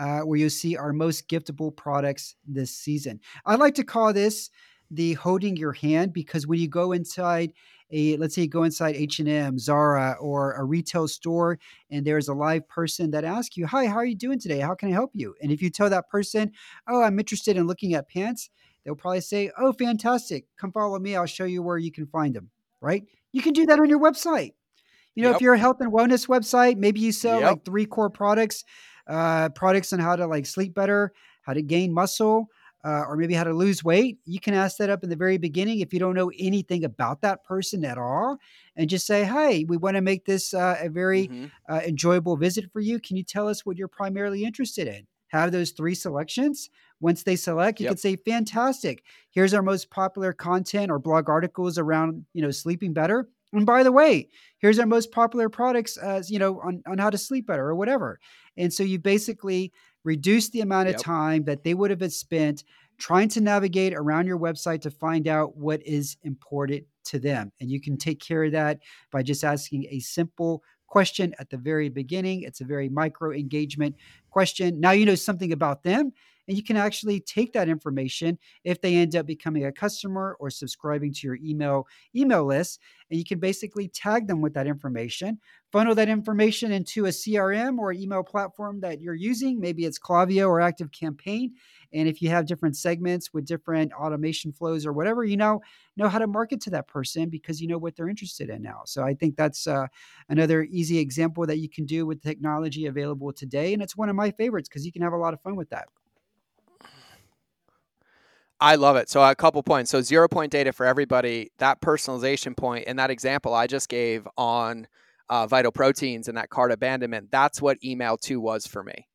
uh, where you'll see our most giftable products this season. I like to call this the holding your hand because when you go inside a let's say you go inside H&M, Zara or a retail store and there's a live person that asks you, "Hi, how are you doing today? How can I help you?" And if you tell that person, "Oh, I'm interested in looking at pants," they'll probably say, "Oh, fantastic. Come follow me. I'll show you where you can find them." Right? You can do that on your website. You know, yep. if you're a health and wellness website, maybe you sell yep. like three core products uh, products on how to like sleep better, how to gain muscle, uh, or maybe how to lose weight, you can ask that up in the very beginning if you don't know anything about that person at all, and just say, "Hey, we want to make this uh, a very mm-hmm. uh, enjoyable visit for you. Can you tell us what you're primarily interested in?" Have those three selections. Once they select, you yep. can say, "Fantastic! Here's our most popular content or blog articles around you know sleeping better." And by the way, here's our most popular products as you know on, on how to sleep better or whatever. And so you basically reduce the amount of yep. time that they would have been spent trying to navigate around your website to find out what is important to them. And you can take care of that by just asking a simple question at the very beginning. It's a very micro engagement question. Now you know something about them and you can actually take that information if they end up becoming a customer or subscribing to your email email list and you can basically tag them with that information. Funnel that information into a crm or email platform that you're using. Maybe it's Klaviyo or ActiveCampaign and if you have different segments with different automation flows or whatever you know know how to market to that person because you know what they're interested in now. So i think that's uh, another easy example that you can do with technology available today. And it's one of my favorites because you can have a lot of fun with that I love it. So a couple points. So zero point data for everybody. That personalization point in that example I just gave on uh, vital proteins and that cart abandonment. That's what email two was for me.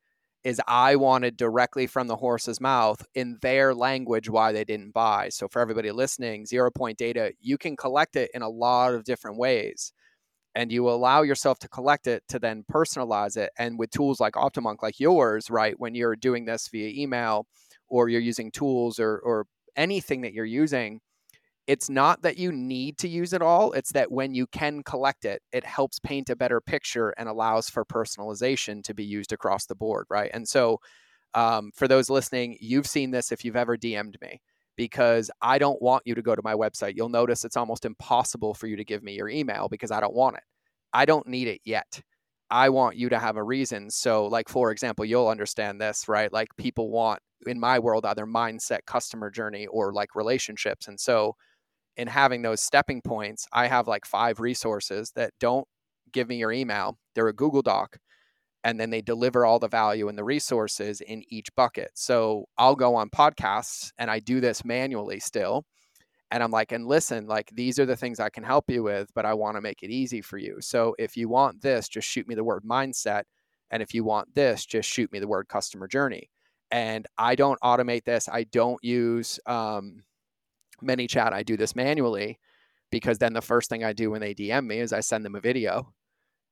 Is I wanted directly from the horse's mouth in their language why they didn't buy. So for everybody listening, zero point data you can collect it in a lot of different ways, and you allow yourself to collect it to then personalize it. And with tools like OptiMonk, like yours, right, when you're doing this via email or you're using tools or, or anything that you're using, it's not that you need to use it all. It's that when you can collect it, it helps paint a better picture and allows for personalization to be used across the board, right? And so, um, for those listening, you've seen this if you've ever DM'd me because I don't want you to go to my website. You'll notice it's almost impossible for you to give me your email because I don't want it. I don't need it yet. I want you to have a reason. So, like, for example, you'll understand this, right? Like, people want in my world either mindset customer journey or like relationships and so in having those stepping points i have like five resources that don't give me your email they're a google doc and then they deliver all the value and the resources in each bucket so i'll go on podcasts and i do this manually still and i'm like and listen like these are the things i can help you with but i want to make it easy for you so if you want this just shoot me the word mindset and if you want this just shoot me the word customer journey and I don't automate this. I don't use um, ManyChat, I do this manually because then the first thing I do when they DM me is I send them a video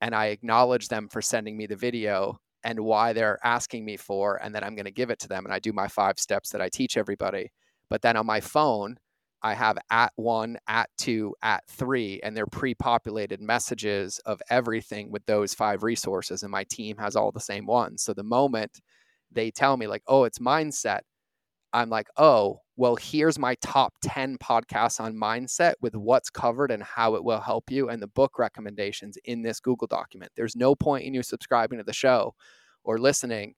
and I acknowledge them for sending me the video and why they're asking me for, and then I'm going to give it to them. And I do my five steps that I teach everybody. But then on my phone, I have at one, at two, at three, and they're pre populated messages of everything with those five resources. And my team has all the same ones. So the moment they tell me, like, oh, it's mindset, I'm like, oh, well, here's my top 10 podcasts on mindset with what's covered and how it will help you and the book recommendations in this Google document. There's no point in you subscribing to the show or listening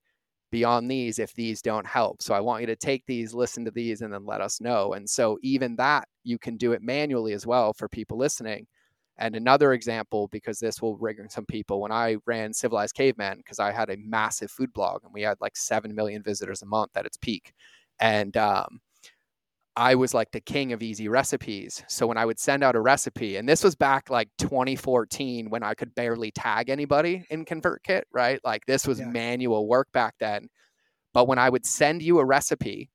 beyond these if these don't help. So I want you to take these, listen to these, and then let us know. And so even that, you can do it manually as well for people listening. And another example, because this will ring some people, when I ran Civilized Caveman, because I had a massive food blog and we had like 7 million visitors a month at its peak. And um, I was like the king of easy recipes. So when I would send out a recipe, and this was back like 2014 when I could barely tag anybody in ConvertKit, right? Like this was yeah. manual work back then. But when I would send you a recipe,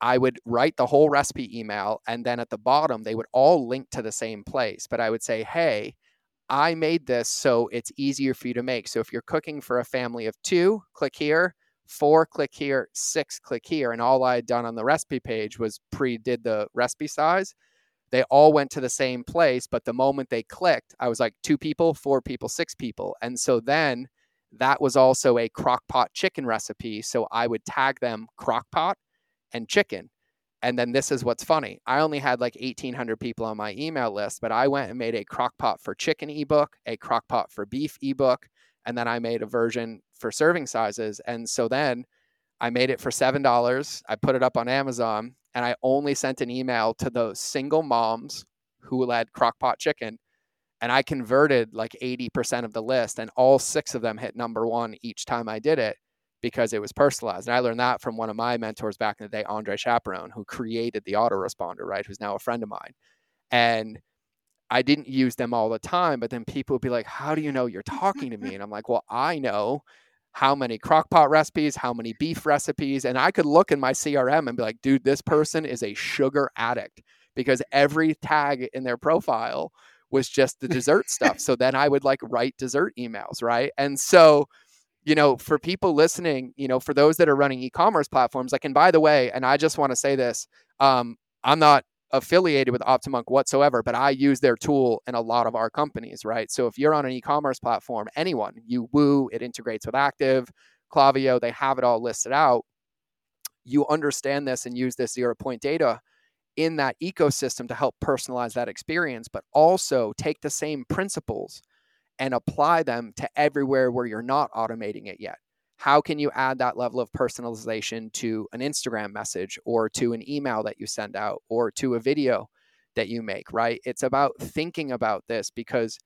I would write the whole recipe email. And then at the bottom, they would all link to the same place. But I would say, hey, I made this so it's easier for you to make. So if you're cooking for a family of two, click here four click here, six click here. And all I had done on the recipe page was pre did the recipe size. They all went to the same place, but the moment they clicked, I was like two people, four people, six people. And so then that was also a crock pot chicken recipe. So I would tag them crock pot and chicken. And then this is what's funny. I only had like 1,800 people on my email list, but I went and made a crock pot for chicken ebook, a crock pot for beef ebook, and then I made a version for serving sizes. And so then I made it for $7. I put it up on Amazon and I only sent an email to those single moms who had crockpot chicken. And I converted like 80% of the list, and all six of them hit number one each time I did it because it was personalized. And I learned that from one of my mentors back in the day, Andre Chaperon, who created the autoresponder, right? Who's now a friend of mine. And I didn't use them all the time, but then people would be like, How do you know you're talking to me? And I'm like, Well, I know how many crockpot recipes, how many beef recipes. And I could look in my CRM and be like, dude, this person is a sugar addict because every tag in their profile was just the dessert stuff. So then I would like write dessert emails, right? And so, you know, for people listening, you know, for those that are running e-commerce platforms, like, and by the way, and I just want to say this, um, I'm not affiliated with OptiMonk whatsoever, but I use their tool in a lot of our companies, right? So if you're on an e-commerce platform, anyone, you Woo, it integrates with Active, Klaviyo, they have it all listed out. You understand this and use this zero point data in that ecosystem to help personalize that experience, but also take the same principles and apply them to everywhere where you're not automating it yet how can you add that level of personalization to an Instagram message or to an email that you send out or to a video that you make, right? It's about thinking about this because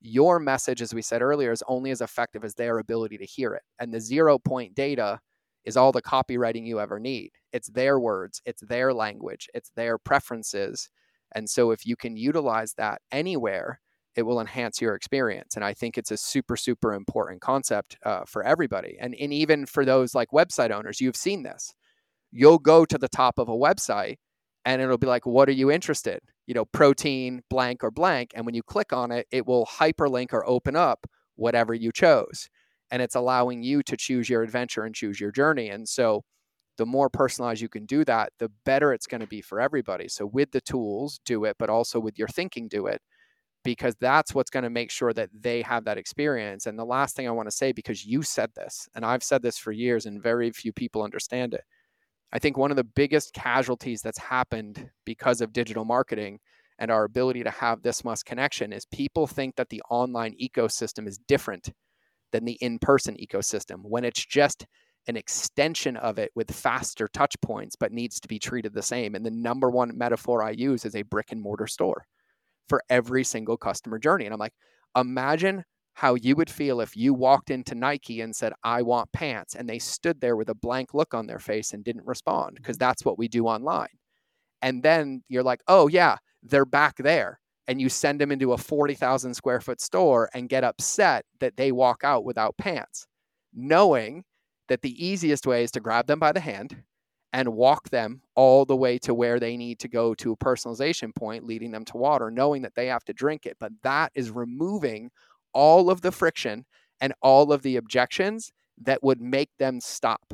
your message, as we said earlier, is only as effective as their ability to hear it. And the zero point data is all the copywriting you ever need. It's their words, it's their language, it's their preferences. And so if you can utilize that anywhere, it will enhance your experience. And I think it's a super, super important concept uh, for everybody. And, and even for those like website owners, you've seen this. You'll go to the top of a website and it'll be like, what are you interested? You know, protein, blank, or blank. And when you click on it, it will hyperlink or open up whatever you chose. And it's allowing you to choose your adventure and choose your journey. And so, the more personalized you can do that, the better it's going to be for everybody. So, with the tools, do it, but also with your thinking, do it because that's what's going to make sure that they have that experience. And the last thing I want to say, because you said this, and I've said this for years, and very few people understand it. I think one of the biggest casualties that's happened because of digital marketing and our ability to have this must connection is people think that the online ecosystem is different than the in person ecosystem when it's just an extension of it with faster touch points, but needs to be treated the same. And the number one metaphor I use is a brick and mortar store for every single customer journey. And I'm like, imagine how you would feel if you walked into Nike and said, I want pants, and they stood there with a blank look on their face and didn't respond, mm-hmm. because that's what we do online. And then you're like, oh, yeah, they're back there. And you send them into a 40,000 square foot store and get upset that they walk out without pants, knowing that the easiest way is to grab them by the hand and walk them all the way to where they need to go to a personalization point, leading them to water, knowing that they have to drink it. But that is removing all of the friction and all of the objections that would make them stop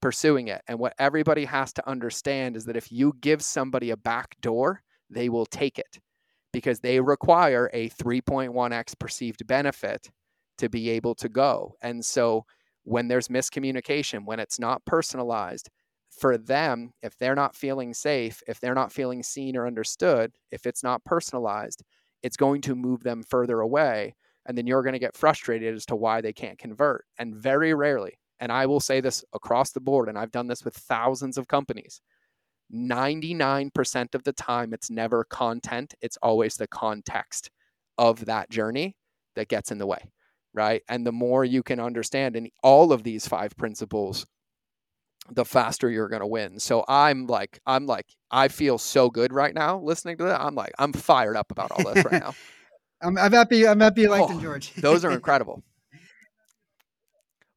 pursuing it. And what everybody has to understand is that if you give somebody a back door, they will take it because they require a 3.1x perceived benefit to be able to go. And so when there's miscommunication, when it's not personalized, for them, if they're not feeling safe, if they're not feeling seen or understood, if it's not personalized, it's going to move them further away. And then you're going to get frustrated as to why they can't convert. And very rarely, and I will say this across the board, and I've done this with thousands of companies 99% of the time, it's never content, it's always the context of that journey that gets in the way, right? And the more you can understand in all of these five principles, the faster you're going to win. So I'm like, I'm like, I feel so good right now listening to that. I'm like, I'm fired up about all this right <laughs> now. I'm, I'm happy. I'm happy liked Oh, George. Those are <laughs> incredible.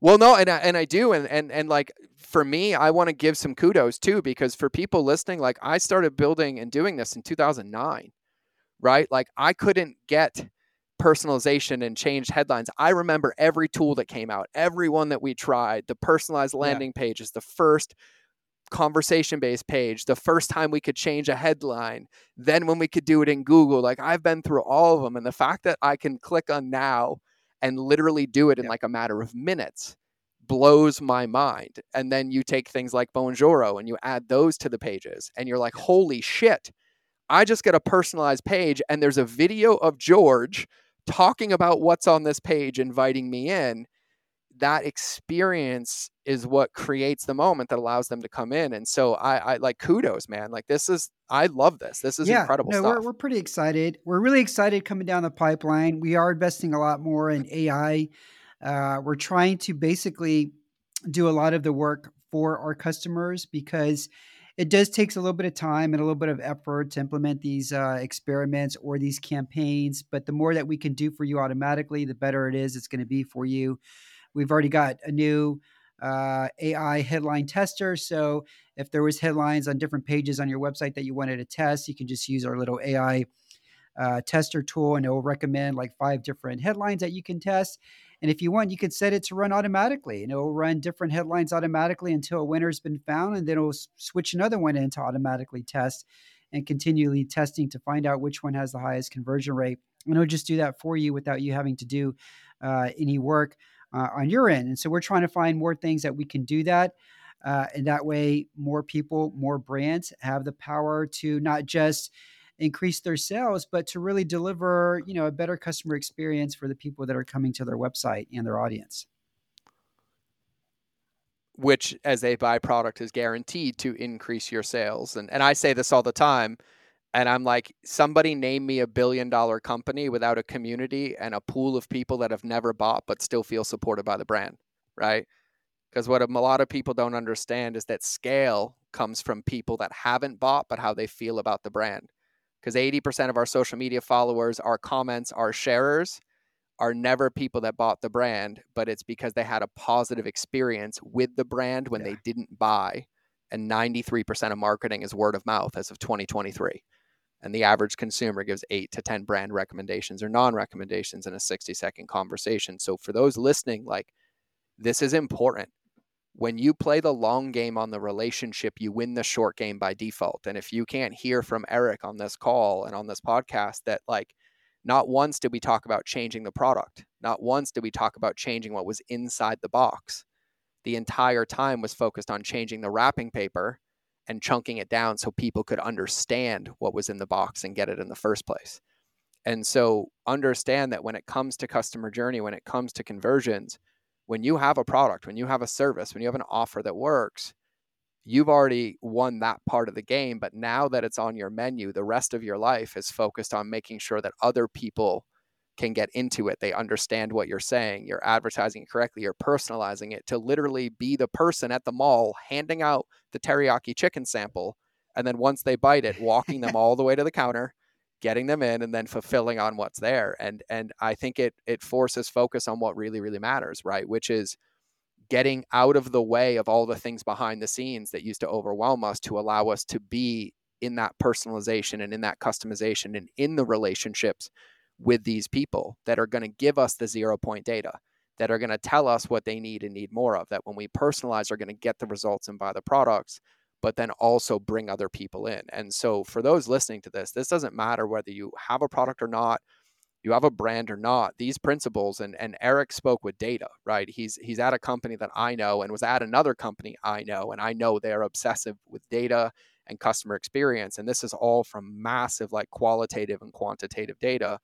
Well, no, and I, and I do, and and and like for me, I want to give some kudos too because for people listening, like I started building and doing this in 2009, right? Like I couldn't get personalization and changed headlines. I remember every tool that came out, every one that we tried. The personalized landing page is the first conversation based page, the first time we could change a headline, then when we could do it in Google. Like I've been through all of them. And the fact that I can click on now and literally do it in Yeah. like a matter of minutes blows my mind. And then you take things like Bonjoro and you add those to the pages and you're like, holy shit. I just get a personalized page and there's a video of George talking about what's on this page, inviting me in. That experience is what creates the moment that allows them to come in. And so I, I like kudos, man. Like this is, I love this. This is yeah, incredible no, stuff. We're, we're pretty excited. We're really excited coming down the pipeline. We are investing a lot more in AI. Uh, we're trying to basically do a lot of the work for our customers because it does takes a little bit of time and a little bit of effort to implement these uh, experiments or these campaigns. But the more that we can do for you automatically, the better it is. It's going to be for you. We've already got a new uh, AI headline tester. So if there was headlines on different pages on your website that you wanted to test, you can just use our little AI uh, tester tool, and it will recommend like five different headlines that you can test. And if you want, you can set it to run automatically, and it will run different headlines automatically until a winner's been found, and then it will switch another one in to automatically test and continually testing to find out which one has the highest conversion rate. And it'll just do that for you without you having to do uh, any work uh, on your end. And so we're trying to find more things that we can do that. Uh, and that way, more people, more brands have the power to not just increase their sales, but to really deliver, you know, a better customer experience for the people that are coming to their website and their audience. which as a byproduct is guaranteed to increase your sales. And and I say this all the time. And I'm like, somebody name me a billion dollar company without a community and a pool of people that have never bought but still feel supported by the brand, right? Because what a lot of people don't understand is that scale comes from people that haven't bought but how they feel about the brand. Because 80% of our social media followers, our comments, our sharers are never people that bought the brand, but it's because they had a positive experience with the brand when Yeah. they didn't buy. And 93% of marketing is word of mouth as of 2023. And the average consumer gives eight to 10 brand recommendations or non recommendations in a 60 second conversation. So for those listening, like this is important. When you play the long game on the relationship, you win the short game by default. And if you can't hear from Eric on this call and on this podcast that like not once did we talk about changing the product. Not once did we talk about changing what was inside the box. The entire time was focused on changing the wrapping paper and chunking it down so people could understand what was in the box and get it in the first place. And so understand that when it comes to customer journey, when it comes to conversions, when you have a product, when you have a service, when you have an offer that works, you've already won that part of the game. But now that it's on your menu, the rest of your life is focused on making sure that other people can get into it. They understand what you're saying. You're advertising it correctly. You're personalizing it to literally be the person at the mall handing out the teriyaki chicken sample. And then once they bite it, walking them <laughs> all the way to the counter, getting them in, and then fulfilling on what's there. And and I think it it forces focus on what really, really matters, right? Which is getting out of the way of all the things behind the scenes that used to overwhelm us to allow us to be in that personalization and in that customization and in the relationships with these people that are going to give us the zero party data that are going to tell us what they need and need more of that when we personalize are going to get the results and buy the products but then also bring other people in. And so for those listening to this this doesn't matter whether you have a product or not you have a brand or not these principles and and Eric spoke with data right? He's he's at a company that I know and was at another company I know and I know they're obsessive with data and customer experience and this is all from massive like qualitative and quantitative data.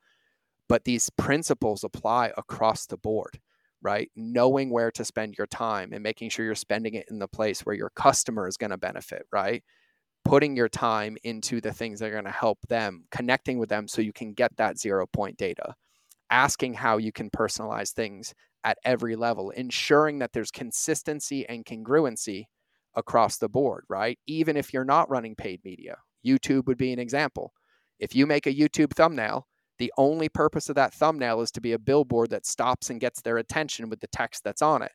But these principles apply across the board right knowing where to spend your time and making sure you're spending it in the place where your customer is going to benefit right putting your time into the things that are going to help them, connecting with them so you can get that zero party data, asking how you can personalize things at every level, ensuring that there's consistency and congruency across the board, right? Even if you're not running paid media, YouTube would be an example. If you make a YouTube thumbnail, the only purpose of that thumbnail is to be a billboard that stops and gets their attention with the text that's on it.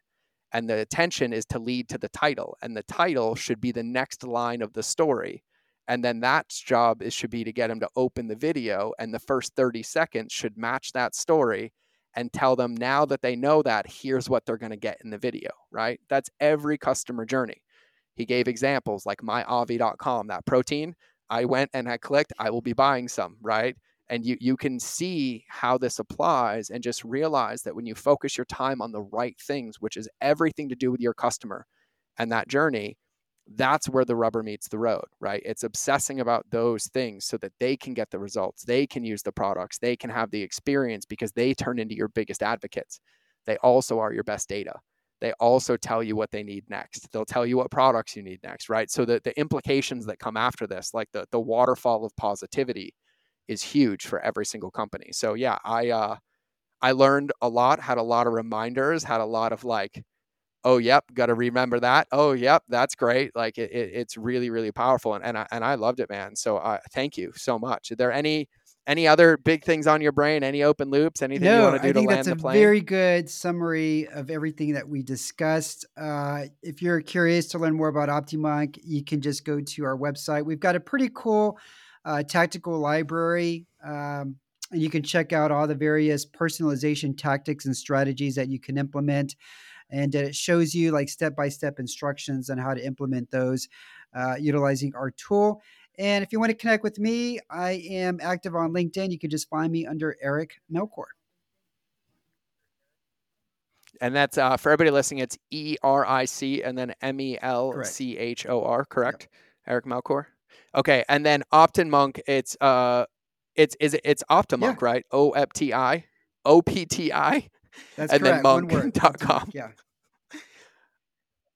And the attention is to lead to the title and the title should be the next line of the story. And then that's job is should be to get them to open the video and the first 30 seconds should match that story and tell them now that they know that here's what they're going to get in the video right? That's every customer journey. He gave examples like myobvi.com that protein. I went and i clicked i will be buying some right and you you can see how this applies and just realize that when you focus your time on the right things which is everything to do with your customer and that journey that's where the rubber meets the road right? It's obsessing about those things so that they can get the results they can use the products they can have the experience because they turn into your biggest advocates. They also are your best data. They also tell you what they need next. They'll tell you what products you need next right? So the, the implications that come after this like the, the waterfall of positivity is huge for every single company. So yeah, I uh, I learned a lot, had a lot of reminders, had a lot of like, oh yep, got to remember that. Oh yep, that's great. Like it, it, it's really really powerful, and and I, and I loved it, man. So uh, thank you so much. Are there any any other big things on your brain? Any open loops? Anything no, you want to do I think to that's land a Very good summary of everything that we discussed. Uh, if you're curious to learn more about OptiMonk, you can just go to our website. We've got a pretty cool uh, tactical library. Um, and you can check out all the various personalization tactics and strategies that you can implement. And it shows you like step by step instructions on how to implement those uh, utilizing our tool. And if you want to connect with me, I am active on LinkedIn. You can just find me under Eric Melchor. And that's uh, for everybody listening, it's E R I C and then M E L C H O R, correct? Yep. Eric Melchor. Okay, and then OptinMonk, it's uh, it's is it, it's OptiMonk, yeah. right? O F T I, O P T I, and correct. then monk.com. Yeah.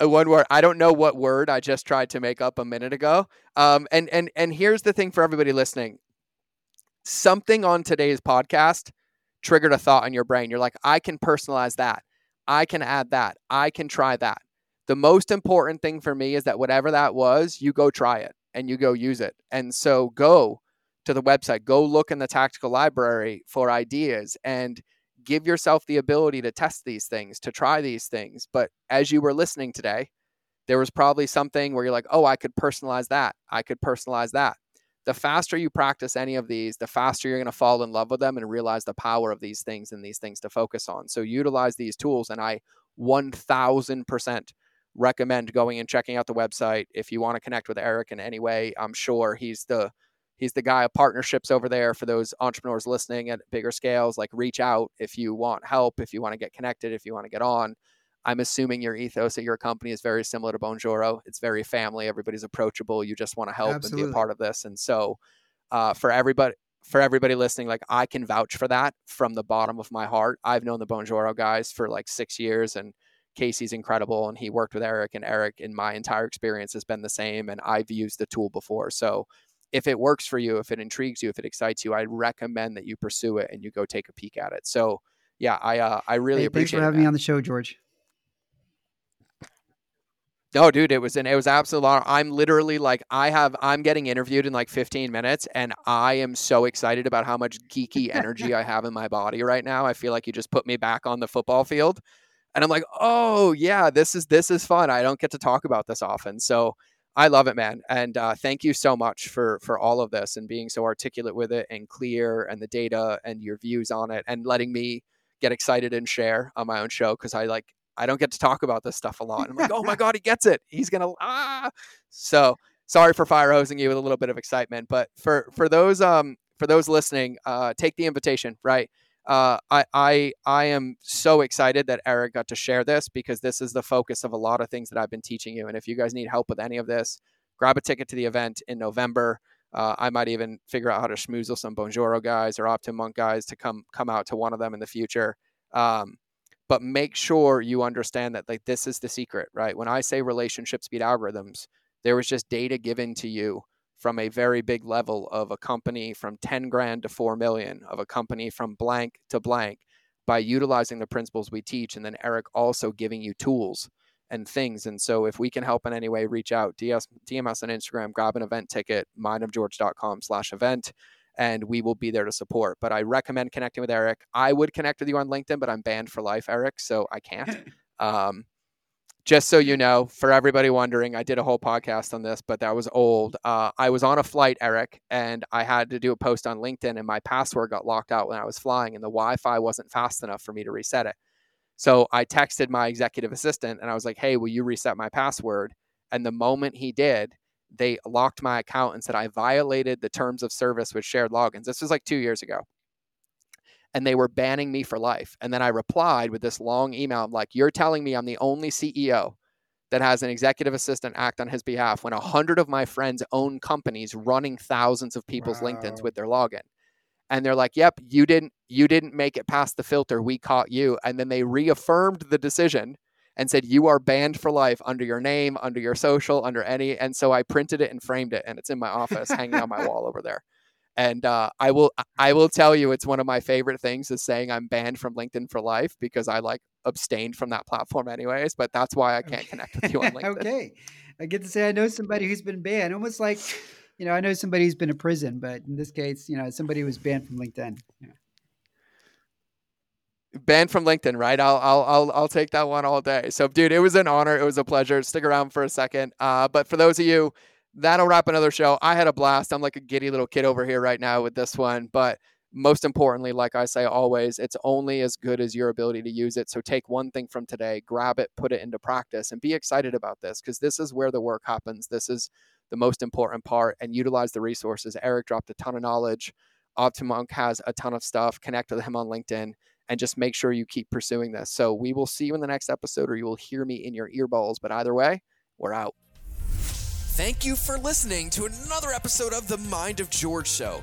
one word. I don't know what word I just tried to make up a minute ago. Um, and and and here's the thing for everybody listening. Something on today's podcast triggered a thought in your brain. You're like, I can personalize that. I can add that. I can try that. The most important thing for me is that whatever that was, you go try it and you go use it. And so go to the website, go look in the tactical library for ideas and give yourself the ability to test these things, to try these things. But as you were listening today, there was probably something where you're like, oh, I could personalize that. I could personalize that. The faster you practice any of these, the faster you're going to fall in love with them and realize the power of these things and these things to focus on. So utilize these tools. And I 1000% recommend going and checking out the website if you want to connect with Eric in any way. I'm sure he's the he's the guy of partnerships over there for those entrepreneurs listening at bigger scales. Like reach out if you want help, if you want to get connected, if you want to get on. I'm assuming your ethos at your company is very similar to Bonjoro. It's very family. Everybody's approachable. You just want to help Absolutely. and be a part of this. And so, uh, for everybody, for everybody listening, like I can vouch for that from the bottom of my heart. I've known the Bonjoro guys for like six years, and Casey's incredible and he worked with Eric and Eric in my entire experience has been the same and I've used the tool before. So if it works for you, if it intrigues you, if it excites you, I recommend that you pursue it and you go take a peek at it. So yeah, I uh, I really hey, appreciate Thanks for having me on the show, George. No, dude, it was an it was absolutely. I'm literally like I have I'm getting interviewed in like 15 minutes, and I am so excited about how much geeky <laughs> energy I have in my body right now. I feel like you just put me back on the football field And I'm like, oh yeah, this is this is fun. I don't get to talk about this often. So I love it, man. And uh, thank you so much for for all of this and being so articulate with it and clear and the data and your views on it and letting me get excited and share on my own show because I like I don't get to talk about this stuff a lot. I'm like, oh my <laughs> god, he gets it. He's gonna ah. So sorry for fire hosing you with a little bit of excitement, but for for those um for those listening, uh, take the invitation. Right, uh, I I I am so excited that Eric got to share this because this is the focus of a lot of things that I've been teaching you. And if you guys need help with any of this, grab a ticket to the event in November. Uh, I might even figure out how to schmoozle some Bonjoro guys or OptiMonk guys to come come out to one of them in the future. Um, but make sure you understand that like this is the secret, right? When I say relationships beat algorithms, there was just data given to you from a very big level of a company from 10 grand to 4 million, of a company from blank to blank by utilizing the principles we teach. And then Eric also giving you tools and things. And so if we can help in any way, reach out, DS, DM us on Instagram, grab an event ticket, mindofgeorge.com slash event, and we will be there to support. But I recommend connecting with Eric. I would connect with you on LinkedIn, but I'm banned for life, Eric, so I can't. <laughs> Um, just so you know, for everybody wondering, I did a whole podcast on this, but that was old. Uh, I was on a flight, Eric, and I had to do a post on LinkedIn, and my password got locked out when I was flying, and the Wi Fi wasn't fast enough for me to reset it. So I texted my executive assistant and I was like, hey, will you reset my password? And the moment he did, they locked my account and said I violated the terms of service with shared logins. This was like two years ago and they were banning me for life. And then I replied with this long email. I'm like, you're telling me I'm the only CEO that has an executive assistant act on his behalf when a hundred of my friends own companies running thousands of people's wow. LinkedIn's with their login. And they're like, yep, you didn't you didn't make it past the filter. We caught you. And then they reaffirmed the decision and said you are banned for life under your name, under your social, under any. And so I printed it and framed it, and it's in my office, hanging on my wall over there. And uh, I will I will tell you it's one of my favorite things is saying I'm banned from LinkedIn for life because I like abstained from that platform anyways. But that's why I can't connect with you on <laughs> LinkedIn. okay, I get to say I know somebody who's been banned, almost like you know I know somebody who's been in prison, but in this case, you know somebody who was banned from LinkedIn. Yeah. Banned from LinkedIn, right? I'll I'll I'll I'll take that one all day. So, dude, it was an honor. It was a pleasure. Stick around for a second. Uh, but for those of you that'll wrap another show. I had a blast. I'm like a giddy little kid over here right now with this one. But most importantly, like I say always, it's only as good as your ability to use it. So take one thing from today, grab it, put it into practice, and be excited about this because this is where the work happens. This is the most important part and utilize the resources. Eric dropped a ton of knowledge. OptiMonk has a ton of stuff. Connect with him on LinkedIn and just make sure you keep pursuing this. So we will see you in the next episode or you will hear me in your earballs. But either way, we're out. Thank you for listening to another episode of The Mind of George Show.